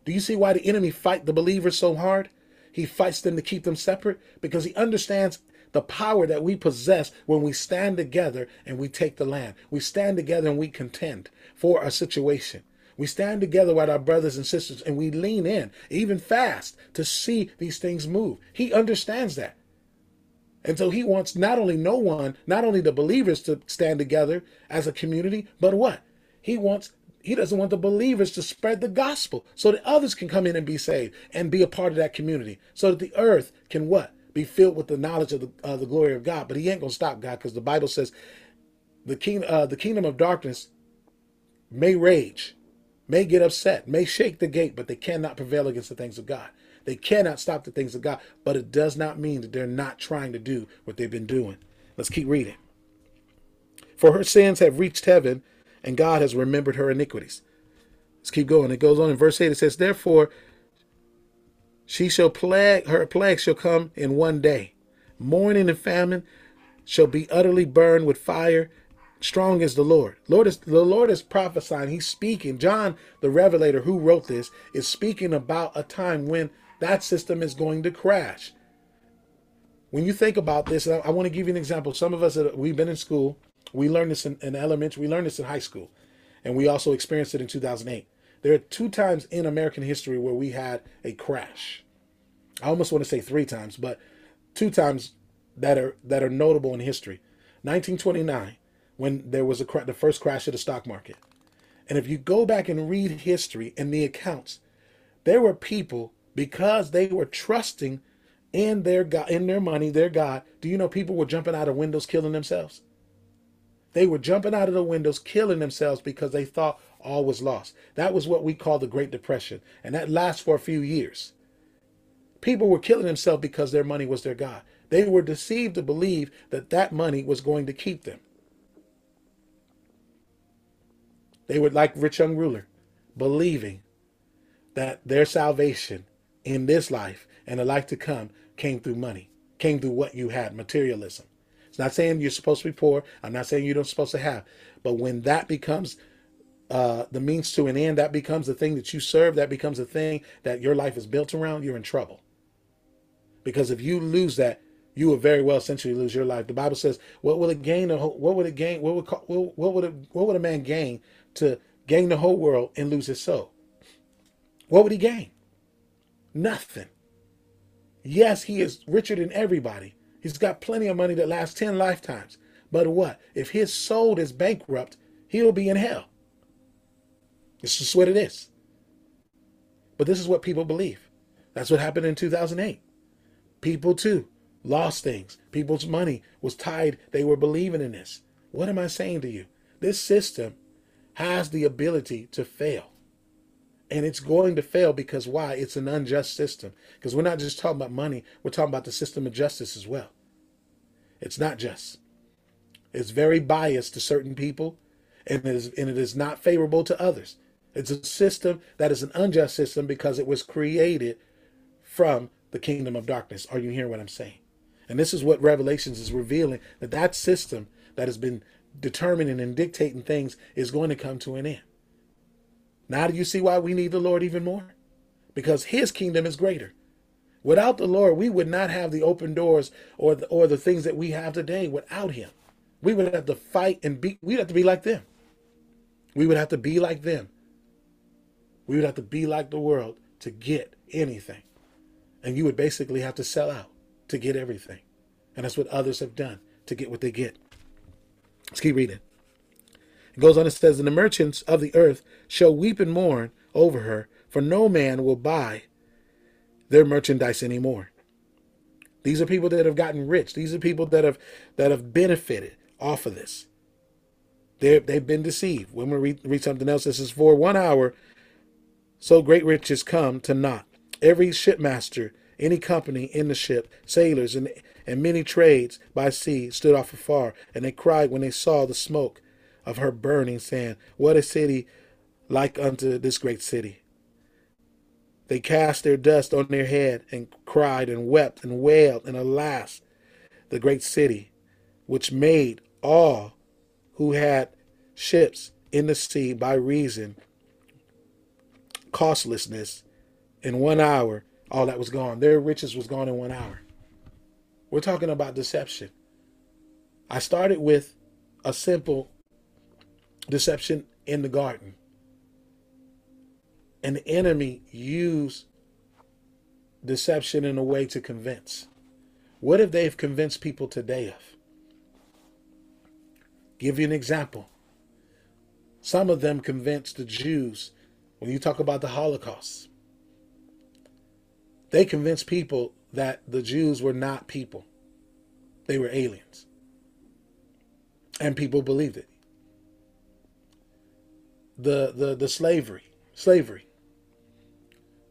Do you see why the enemy fight the believers so hard? He fights them to keep them separate because he understands the power that we possess when we stand together and we take the land. We stand together and we contend for a situation. We stand together with our brothers and sisters and we lean in, even fast, to see these things move. He understands that. And so he wants not only no one, not only the believers to stand together as a community, but what? He wants he doesn't want the believers to spread the gospel so that others can come in and be saved and be a part of that community. So that the earth can what? Be filled with the knowledge of the, uh, the glory of God. But he ain't gonna stop God because the Bible says the king uh, the kingdom of darkness may rage, may get upset, may shake the gate, but they cannot prevail against the things of God. They cannot stop the things of God, but it does not mean that they're not trying to do what they've been doing. Let's keep reading. For her sins have reached heaven, and God has remembered her iniquities. Let's keep going. It goes on in verse 8. It says, Therefore, she shall plague, her plague shall come in one day. Mourning and famine shall be utterly burned with fire, strong is the Lord. Lord is the Lord is prophesying. He's speaking. John, the revelator who wrote this, is speaking about a time when that system is going to crash. When you think about this, I, I want to give you an example. Some of us we've been in school, we learned this in, in elementary, we learned this in high school, and we also experienced it in 2008. There are two times in American history where we had a crash. I almost want to say three times, but two times that are that are notable in history. 1929, when there was a the first crash of the stock market. And if you go back and read history and the accounts, there were people because they were trusting in their God, in their money, their God. Do you know people were jumping out of windows, killing themselves? They were jumping out of the windows, killing themselves because they thought all was lost. That was what we call the Great Depression, and that lasts for a few years. People were killing themselves because their money was their God. They were deceived to believe that that money was going to keep them. They were like rich young ruler, believing that their salvation in this life and the life to come came through money, came through what you had, materialism. It's not saying you're supposed to be poor. I'm not saying you're not supposed to have. But when that becomes uh, the means to an end, that becomes the thing that you serve, that becomes the thing that your life is built around, you're in trouble. Because if you lose that, you will very well essentially lose your life. The Bible says, "What will it gain? What would it gain? What would what would what would a man gain to gain the whole world and lose his soul? What would he gain? Nothing. Yes, he is richer than everybody. He's got plenty of money that lasts 10 lifetimes. But what? If his soul is bankrupt, he'll be in hell. It's just what it is. But this is what people believe. That's what happened in 2008. People, too, lost things. People's money was tied. They were believing in this. What am I saying to you? This system has the ability to fail. And it's going to fail because why? It's an unjust system. Because we're not just talking about money, we're talking about the system of justice as well. It's not just. It's very biased to certain people, and it is, and it is not favorable to others. It's a system that is an unjust system because it was created from the kingdom of darkness. Are you hearing what I'm saying? And this is what Revelations is revealing that that system that has been determining and dictating things is going to come to an end. Now, do you see why we need the Lord even more? Because his kingdom is greater. Without the Lord, we would not have the open doors or the, or the things that we have today without him. We would have to fight and be, we'd have to be like them. We would have to be like them. We would have to be like the world to get anything. And you would basically have to sell out to get everything. And that's what others have done to get what they get. Let's keep reading. It goes on and says, And the merchants of the earth shall weep and mourn over her, for no man will buy their merchandise anymore. These are people that have gotten rich. These are people that have that have benefited off of this. they they've been deceived. When we read, read something else, this is for one hour, so great riches come to naught. Every shipmaster, any company in the ship, sailors, and, and many trades by sea stood off afar, and they cried when they saw the smoke of her burning, saying, What a city like unto this great city! They cast their dust on their head and cried and wept and wailed, and alas, the great city, which made all who had ships in the sea by reason costlessness in one hour all that was gone. Their riches was gone in one hour. We're talking about deception. I started with a simple deception in the garden. And the enemy used deception in a way to convince. What if they've convinced people today of? Give you an example. Some of them convinced the Jews, when you talk about the Holocaust, they convinced people that the Jews were not people, they were aliens. And people believed it. The, the, the slavery, slavery.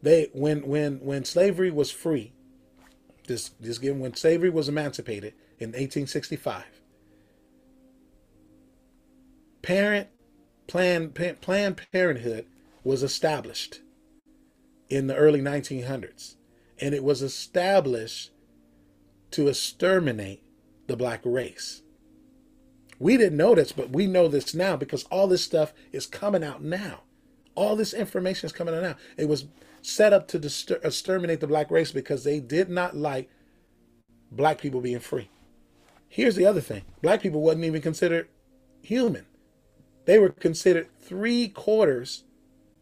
They when when when slavery was free, this this given when slavery was emancipated in 1865, Parent Planned Planned Parenthood was established in the early 1900s, and it was established to exterminate the black race. We didn't know this, but we know this now because all this stuff is coming out now. All this information is coming out now. It was set up to exterminate the black race because they did not like black people being free. Here's the other thing black people wasn't even considered human. They were considered three quarters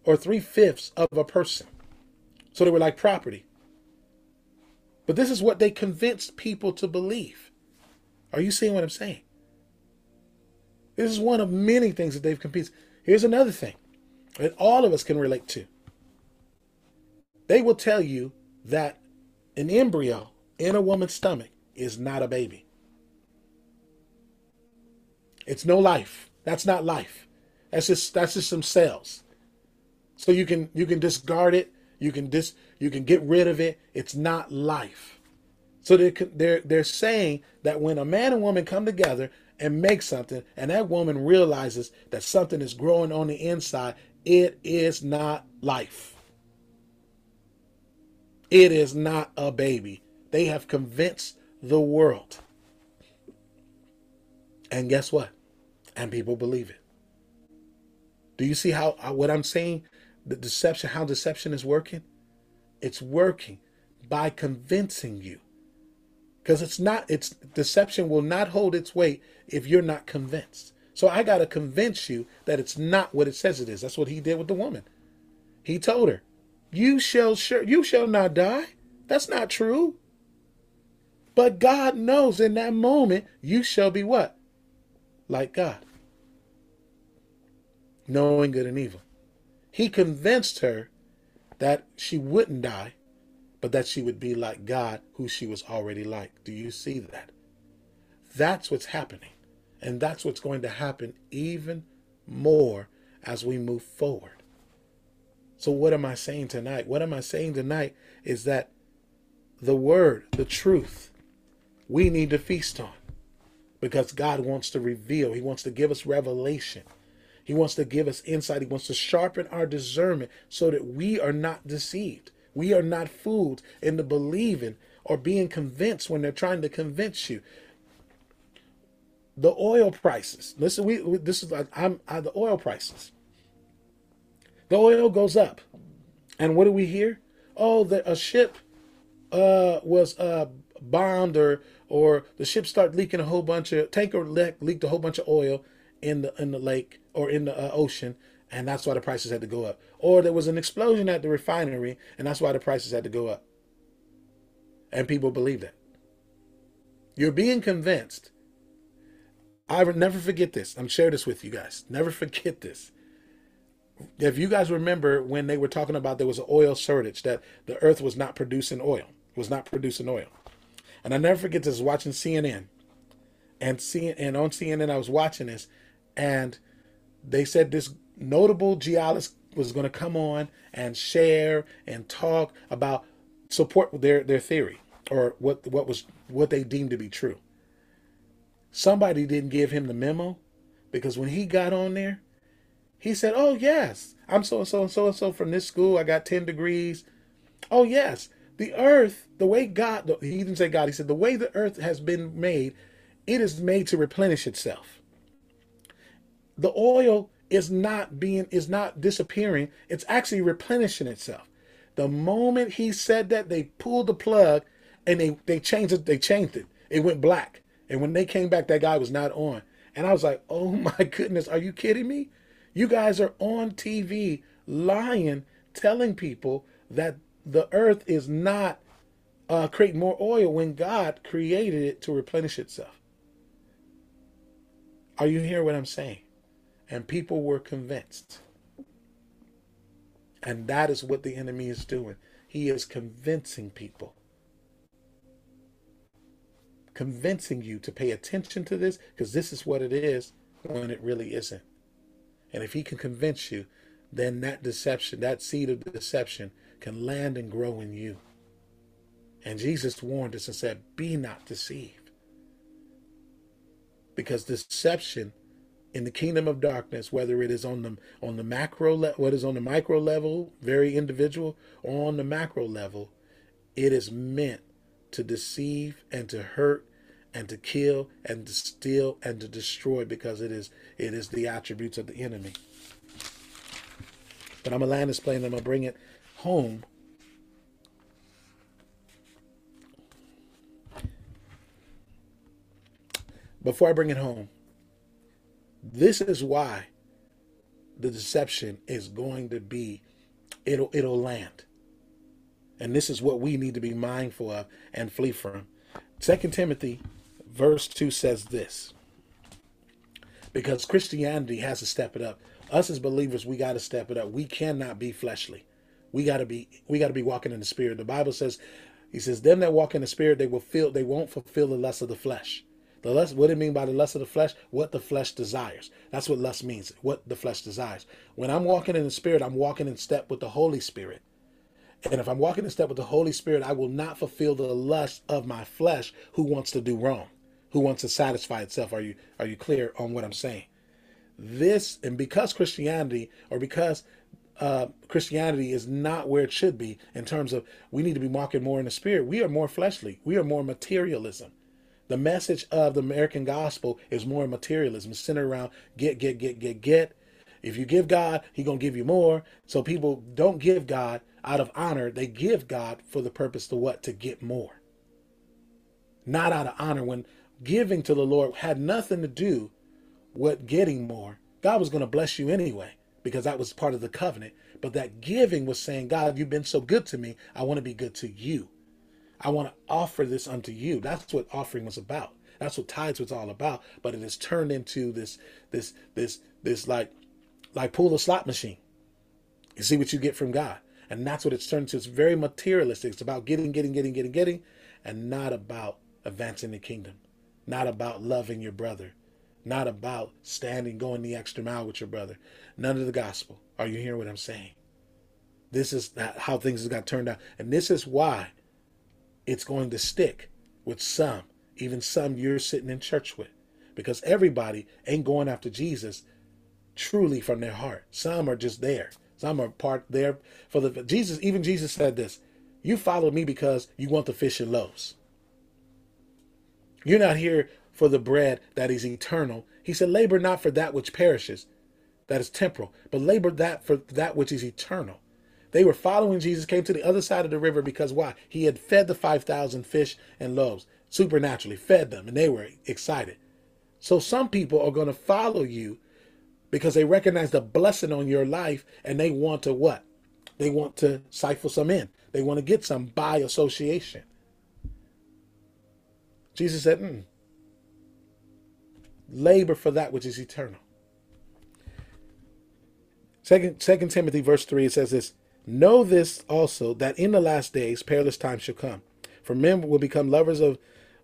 or three fifths of a person. So they were like property. But this is what they convinced people to believe. Are you seeing what I'm saying? This is one of many things that they've convinced. Here's another thing that all of us can relate to. They will tell you that an embryo in a woman's stomach is not a baby. It's no life. That's not life. That's just that's just some cells. So you can you can discard it. You can dis you can get rid of it. It's not life. So they're they're they're saying that when a man and woman come together and make something, and that woman realizes that something is growing on the inside, it is not life. It is not a baby. They have convinced the world. And guess what? and people believe it. Do you see how, what I'm saying? The deception, how deception is working? It's working by convincing you. Because it's not, it's deception will not hold its weight if you're not convinced. So I got to convince you that it's not what it says it is. That's what he did with the woman. He told her, "You shall sure you shall not die." That's not true. But God knows in that moment you shall be what? Like God knowing good and evil. He convinced her that she wouldn't die, but that she would be like God, who she was already like. Do you see that? That's what's happening. And that's what's going to happen even more as we move forward. So, what am I saying tonight? What am I saying tonight is that the word, the truth, we need to feast on because God wants to reveal, He wants to give us revelation. He wants to give us insight. He wants to sharpen our discernment so that we are not deceived. We are not fooled into believing or being convinced when they're trying to convince you. the oil prices. Listen, we, we this is like I'm I, the oil prices. The oil goes up, and what do we hear? Oh, that a ship uh, was uh, bombed, or or the ship started leaking a whole bunch of tanker le- leaked a whole bunch of oil in the in the lake or in the uh, ocean, and that's why the prices had to go up. Or there was an explosion at the refinery, and that's why the prices had to go up. And people believe that. You're being convinced. I would never forget this. I'm sharing this with you guys. Never forget this. If you guys remember when they were talking about there was an oil shortage, that the earth was not producing oil, was not producing oil. And I never forget this watching CNN. And seeing and on CNN I was watching this, and they said this notable geologist was going to come on and share and talk about support their their theory or what what was what they deemed to be true. Somebody didn't give him the memo because when he got on there, he said, "Oh yes, I'm so and so and so and so from this school. I got ten degrees. Oh yes, the earth, the way God, he didn't say God. He said the way the earth has been made, it is made to replenish itself. The oil is not being is not disappearing. It's actually replenishing itself. The moment he said that, they pulled the plug and they they changed it. They changed it. It went black. And when they came back, that guy was not on. And I was like, oh my goodness, are you kidding me? You guys are on TV lying, telling people that the earth is not uh, creating more oil when God created it to replenish itself. Are you hearing what I'm saying? And people were convinced. And that is what the enemy is doing. He is convincing people convincing you to pay attention to this because this is what it is when it really isn't. And if he can convince you, then that deception, that seed of deception, can land and grow in you. And Jesus warned us and said, Be not deceived. Because deception in the kingdom of darkness, whether it is on the on the macro level, what is on the micro level, very individual, or on the macro level, it is meant to deceive and to hurt and to kill and to steal and to destroy because it is it is the attributes of the enemy. But I'm gonna land this plane. I'm gonna bring it home. Before I bring it home, this is why the deception is going to be it'll it'll land. And this is what we need to be mindful of and flee from. Second Timothy verse 2 says this because Christianity has to step it up. Us as believers, we got to step it up. We cannot be fleshly. We got to be we got to be walking in the spirit. The Bible says he says them that walk in the spirit they will feel they won't fulfill the lust of the flesh. The lust what it mean by the lust of the flesh? What the flesh desires. That's what lust means. What the flesh desires. When I'm walking in the spirit, I'm walking in step with the Holy Spirit. And if I'm walking in step with the Holy Spirit, I will not fulfill the lust of my flesh who wants to do wrong who wants to satisfy itself. Are you are you clear on what I'm saying? This and because Christianity or because uh, Christianity is not where it should be in terms of we need to be walking more in the spirit. We are more fleshly. We are more materialism. The message of the American gospel is more materialism. It's centered around get, get, get, get, get. If you give God, He gonna give you more. So people don't give God out of honor. They give God for the purpose to what? To get more. Not out of honor. When giving to the Lord had nothing to do with getting more. God was to bless you anyway because that was part of the covenant. But that giving was saying, God, you've been so good to me. I want to be good to you. I want to offer this unto you. That's what offering was about. That's what tithes was all about. But it has turned into this, this, this, this like, like pull the slot machine. You see what you get from God. And that's what it's turned to. It's very materialistic. It's about getting, getting, getting, getting, getting, and not about advancing the kingdom not about loving your brother, not about standing, going the extra mile with your brother. None of the gospel. Are you hearing what I'm saying? This is how things got turned out. And this is why it's going to stick with some, even some you're sitting in church with. Because everybody ain't going after Jesus truly from their heart. Some are just there. Some are part there for the Jesus. Even Jesus said this: "You follow me because you want the fish and loaves." You're not here for the bread that is eternal. He said, labor not for that which perishes, that is temporal, but labor that for that which is eternal. They were following Jesus, came to the other side of the river because why? He had fed the 5,000 fish and loaves, supernaturally fed them, and they were excited. So some people are going to follow you because they recognize the blessing on your life and they want to what? They want to siphon some in. They want to get some by association. Jesus said, mm, labor for that which is eternal. Second, Second Timothy verse 3, it says this, Know this also, that in the last days perilous times shall come. For men will become lovers of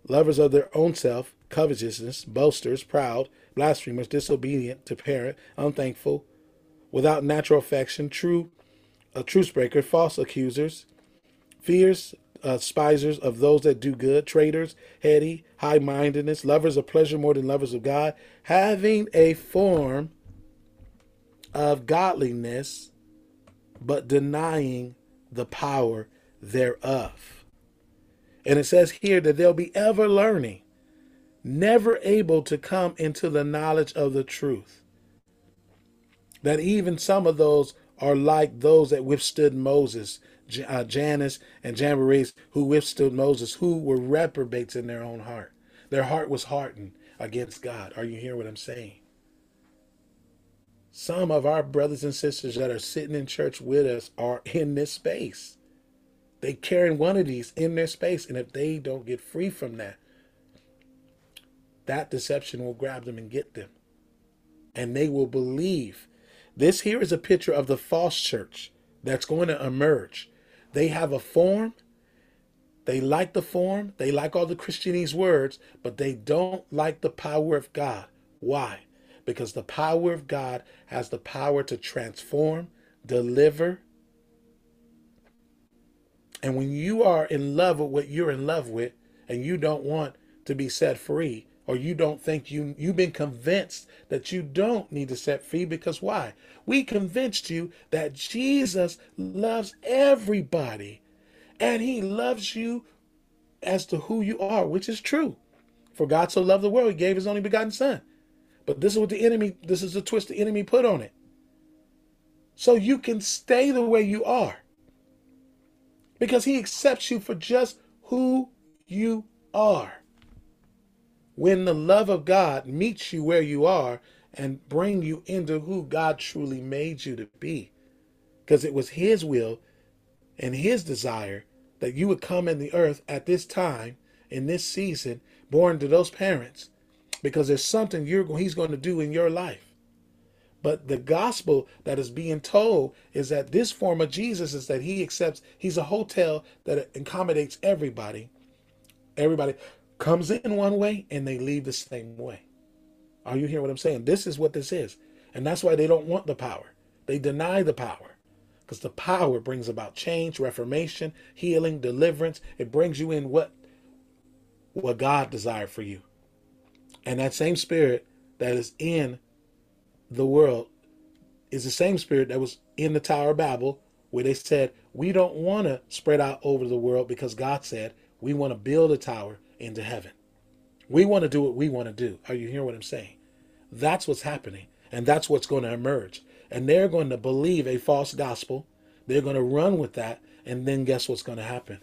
lovers of their own self, covetousness, boasters, proud, blasphemers, disobedient to parent, unthankful, without natural affection, true, a truce breaker, false accusers, fierce, uh, spisers of those that do good, traitors, heady, high mindedness, lovers of pleasure more than lovers of God, having a form of godliness, but denying the power thereof. And it says here that they'll be ever learning, never able to come into the knowledge of the truth. That even some of those are like those that withstood Moses, uh, Jannes and Jambres, who withstood Moses, who were reprobates in their own heart. Their heart was hardened against God. Are you hearing what I'm saying? Some of our brothers and sisters that are sitting in church with us are in this space. They carrying one of these in their space, and if they don't get free from that, that deception will grab them and get them. And they will believe. This here is a picture of the false church that's going to emerge. They have a form. They like the form. They like all the Christianese words, but they don't like the power of God. Why? Because the power of God has the power to transform, deliver. And when you are in love with what you're in love with, and you don't want to be set free, or you don't think you you've been convinced that you don't need to set free because why? We convinced you that jesus loves everybody and he loves you as to who you are which is true. For god so loved the world he gave his only begotten son but this is what the enemy this is the twist the enemy put on it. So you can stay the way you are. Because he accepts you for just who you are. When the love of God meets you where you are and bring you into who God truly made you to be. Because it was his will and his desire that you would come in the earth at this time, in this season, born to those parents, because there's something you're he's going to do in your life. But the gospel that is being told is that this form of Jesus is that he accepts, he's a hotel that accommodates everybody. Everybody comes in one way and they leave the same way. Are you hearing what I'm saying? This is what this is. And that's why they don't want the power. They deny the power. Because the power brings about change, reformation, healing, deliverance. It brings you in what what God desired for you. And that same spirit that is in the world is the same spirit that was in the Tower of Babel, where they said, We don't want to spread out over the world because God said, We want to build a tower into heaven. We want to do what we want to do. Are you hearing what I'm saying? That's what's happening. And that's what's going to emerge. And they're going to believe a false gospel. They're going to run with that. And then guess what's going to happen?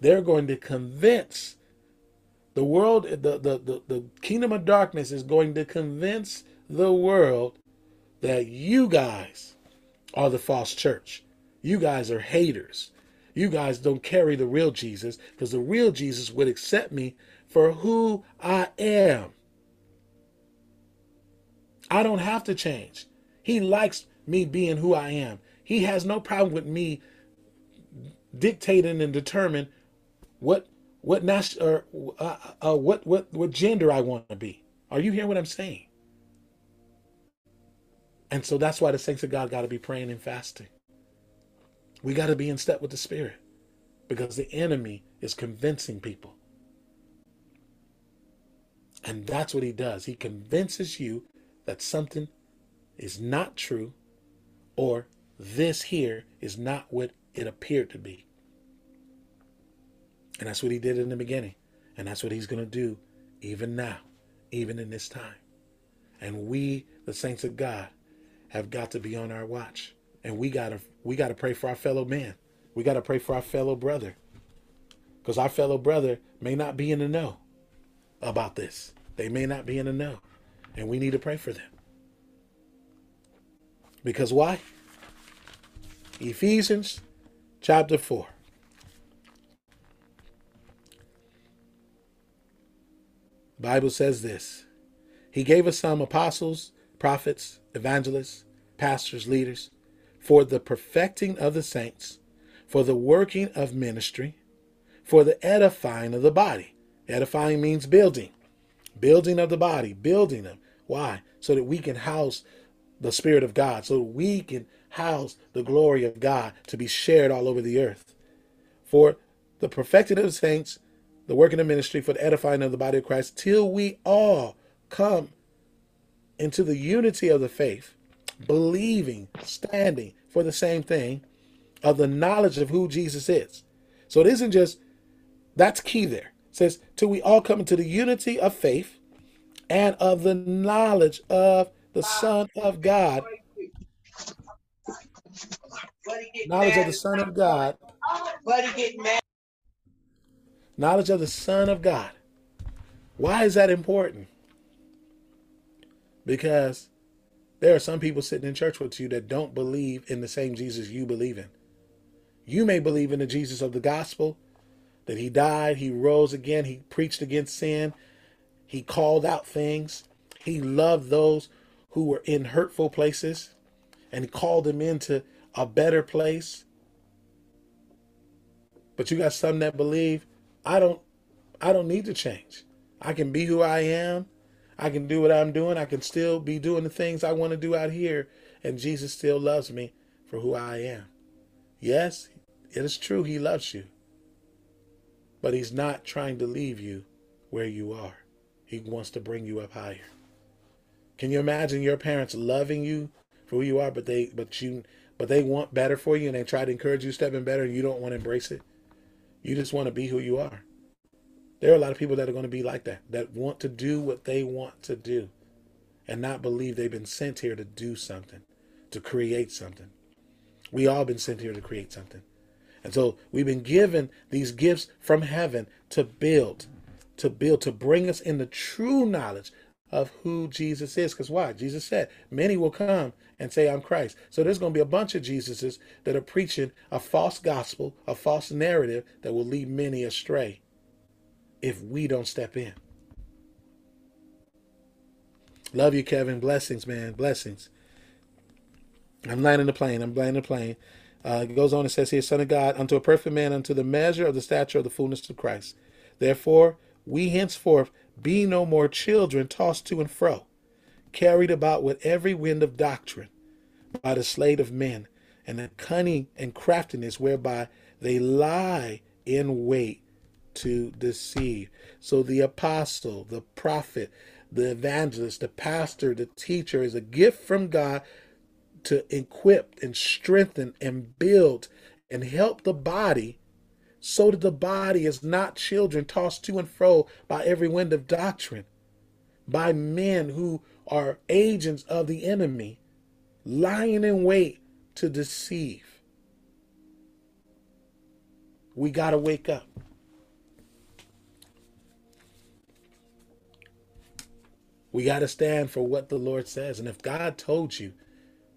They're going to convince the world, the, the, the, the kingdom of darkness is going to convince the world that you guys are the false church. You guys are haters. You guys don't carry the real Jesus because the real Jesus would accept me for who I am. I don't have to change. He likes me being who I am. He has no problem with me dictating and determining what what or uh, uh, what what what gender I want to be. Are you hearing what I'm saying? And so that's why the saints of God got to be praying and fasting. We got to be in step with the Spirit because the enemy is convincing people. And that's what he does. He convinces you that something is not true or this here is not what it appeared to be. And that's what he did in the beginning. And that's what he's going to do even now. even in this time. And we, the saints of God, have got to be on our watch. And we gotta we gotta pray for our fellow man. We gotta pray for our fellow brother. Because our fellow brother may not be in the know about this. They may not be in the know. And we need to pray for them. Because why? Ephesians chapter 4. Bible says this. He gave us some apostles, prophets, evangelists, pastors, leaders, for the perfecting of the saints, for the working of ministry, for the edifying of the body. Edifying means building, building of the body, building them. Why? So that we can house the Spirit of God, so we can house the glory of God to be shared all over the earth. For the perfecting of the saints, the working of ministry, for the edifying of the body of Christ, till we all come into the unity of the faith, believing, standing for the same thing, of the knowledge of who Jesus is. So it isn't just that's key there. It says, till we all come into the unity of faith and of the knowledge of the Son of God. Knowledge of the Son of God. Knowledge of the Son of God. Why is that important? Because there are some people sitting in church with you that don't believe in the same Jesus you believe in. You may believe in the Jesus of the gospel, that he died, he rose again, he preached against sin, he called out things, he loved those who were in hurtful places and called them into a better place. But you got some that believe I don't I don't need to change. I can be who I am. I can do what I'm doing. I can still be doing the things I want to do out here and Jesus still loves me for who I am. Yes, it is true he loves you. But he's not trying to leave you where you are. He wants to bring you up higher. Can you imagine your parents loving you for who you are, but they but you but they want better for you and they try to encourage you stepping better and you don't want to embrace it? You just want to be who you are. There are a lot of people that are going to be like that, that want to do what they want to do and not believe they've been sent here to do something, to create something. We all been sent here to create something. And so we've been given these gifts from heaven to build, to build, to bring us in the true knowledge of who Jesus is. Because why? Jesus said, many will come and say, I'm Christ. So there's going to be a bunch of Jesuses that are preaching a false gospel, a false narrative that will lead many astray if we don't step in. Love you, Kevin. Blessings, man. Blessings. I'm landing the plane. I'm landing the plane. Uh, it goes on and says here, Son of God, unto a perfect man, unto the measure of the stature of the fullness of Christ. Therefore, we henceforth be no more children tossed to and fro, carried about with every wind of doctrine by the sleight of men, and the cunning and craftiness whereby they lie in wait to deceive. So the apostle, the prophet, the evangelist, the pastor, the teacher is a gift from God to equip and strengthen and build and help the body so that the body is not children tossed to and fro by every wind of doctrine, by men who are agents of the enemy, lying in wait to deceive. We got to wake up. We got to stand for what the Lord says. And if God told you,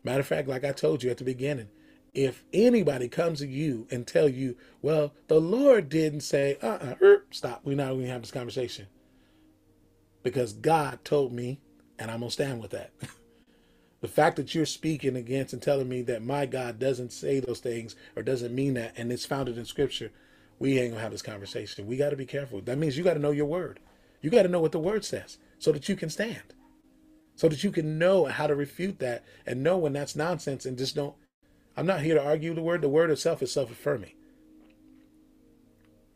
matter of fact, like I told you at the beginning, if anybody comes to you and tell you, well, the Lord didn't say, uh-uh, er, stop, we're not going to have this conversation. Because God told me, and I'm going to stand with that. the fact that you're speaking against and telling me that my God doesn't say those things or doesn't mean that, and it's founded in scripture, we ain't going to have this conversation. We got to be careful. That means you got to know your word. You got to know what the word says so that you can stand. So that you can know how to refute that and know when that's nonsense and just don't I'm not here to argue the word. The word itself is self affirming.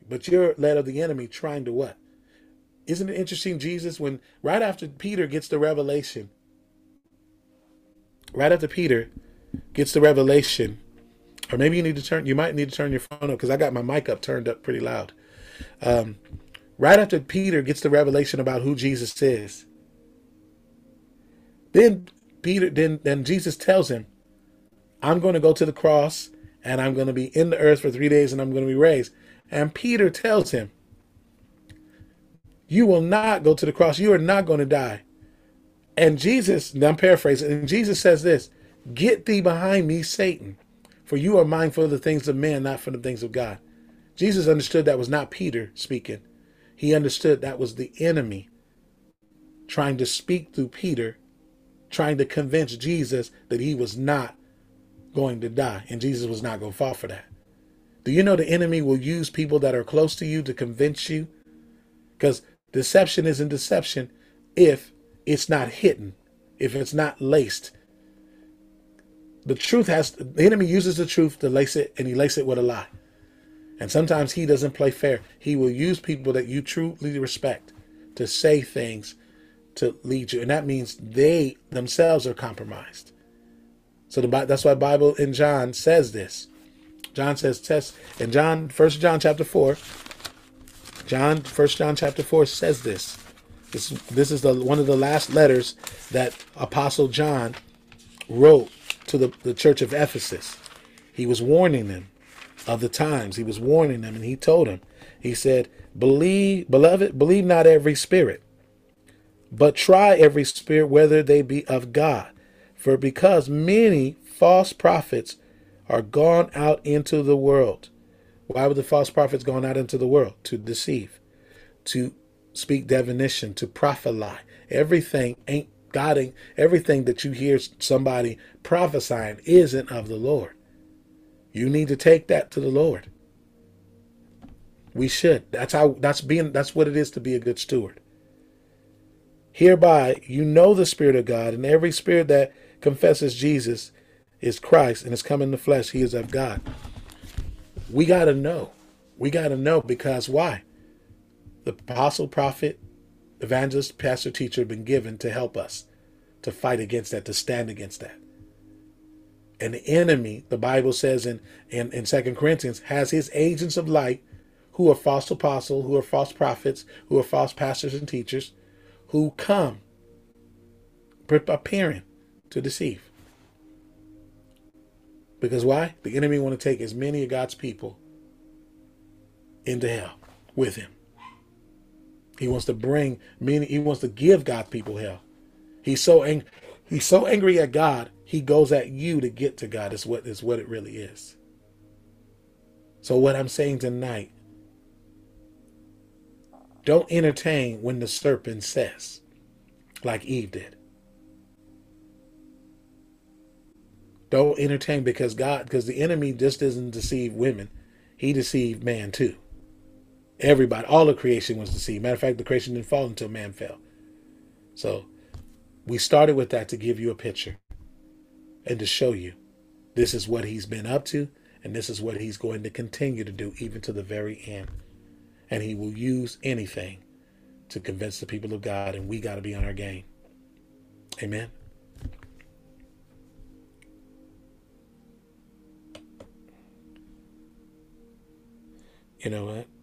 But you're led of the enemy trying to what? Isn't it interesting, Jesus, when right after Peter gets the revelation, right after Peter gets the revelation, or maybe you need to turn, you might need to turn your phone up because I got my mic up turned up pretty loud. Um, right after Peter gets the revelation about who Jesus is, Then Peter, then then Jesus tells him, I'm going to go to the cross and I'm going to be in the earth for three days and I'm going to be raised. And Peter tells him, You will not go to the cross. You are not going to die. And Jesus, I'm paraphrasing, and Jesus says this Get thee behind me, Satan, for you are mindful of the things of men, not for the things of God. Jesus understood that was not Peter speaking. He understood that was the enemy trying to speak through Peter, trying to convince Jesus that he was not going to die and Jesus was not going to fall for that. Do you know the enemy will use people that are close to you to convince you? Because deception isn't deception if it's not hidden, if it's not laced. The truth has, the enemy uses the truth to lace it and he laces it with a lie. And sometimes he doesn't play fair. He will use people that you truly respect to say things to lead you. And that means they themselves are compromised. So the, that's why Bible in John says this. John says test in John, First John chapter four. John, First John chapter four says this. This this is the one of the last letters that Apostle John wrote to the, the church of Ephesus. He was warning them of the times. He was warning them, and he told them, he said, Believe, beloved, believe not every spirit, but try every spirit whether they be of God for because many false prophets are gone out into the world. Why were the false prophets gone out into the world? To deceive, to speak divination, to prophesy. Everything ain't God ain't everything that you hear somebody prophesying isn't of the Lord. You need to take that to the Lord. We should. That's how that's being that's what it is to be a good steward. Hereby you know the Spirit of God, and every spirit that confesses Jesus is Christ and has come in the flesh, he is of God. We got to know. We got to know because why? The apostle, prophet, evangelist, pastor, teacher have been given to help us to fight against that, to stand against that. An enemy, the Bible says in, in, in 2 Corinthians, has his agents of light who are false apostles, who are false prophets, who are false pastors and teachers, who come appearing to deceive. Because why? The enemy want to take as many of God's people into hell with him. He wants to bring many, he wants to give God's people hell. He's so angry. He's so angry at God, he goes at you to get to God. Is what is what it really is. So what I'm saying tonight, don't entertain when the serpent says, like Eve did. Don't entertain because God, because the enemy just doesn't deceive women. He deceived man too. Everybody, all of creation was deceived. Matter of fact, the creation didn't fall until man fell. So we started with that to give you a picture and to show you this is what he's been up to and this is what he's going to continue to do even to the very end. And he will use anything to convince the people of God, and we got to be on our game. Amen. You know what?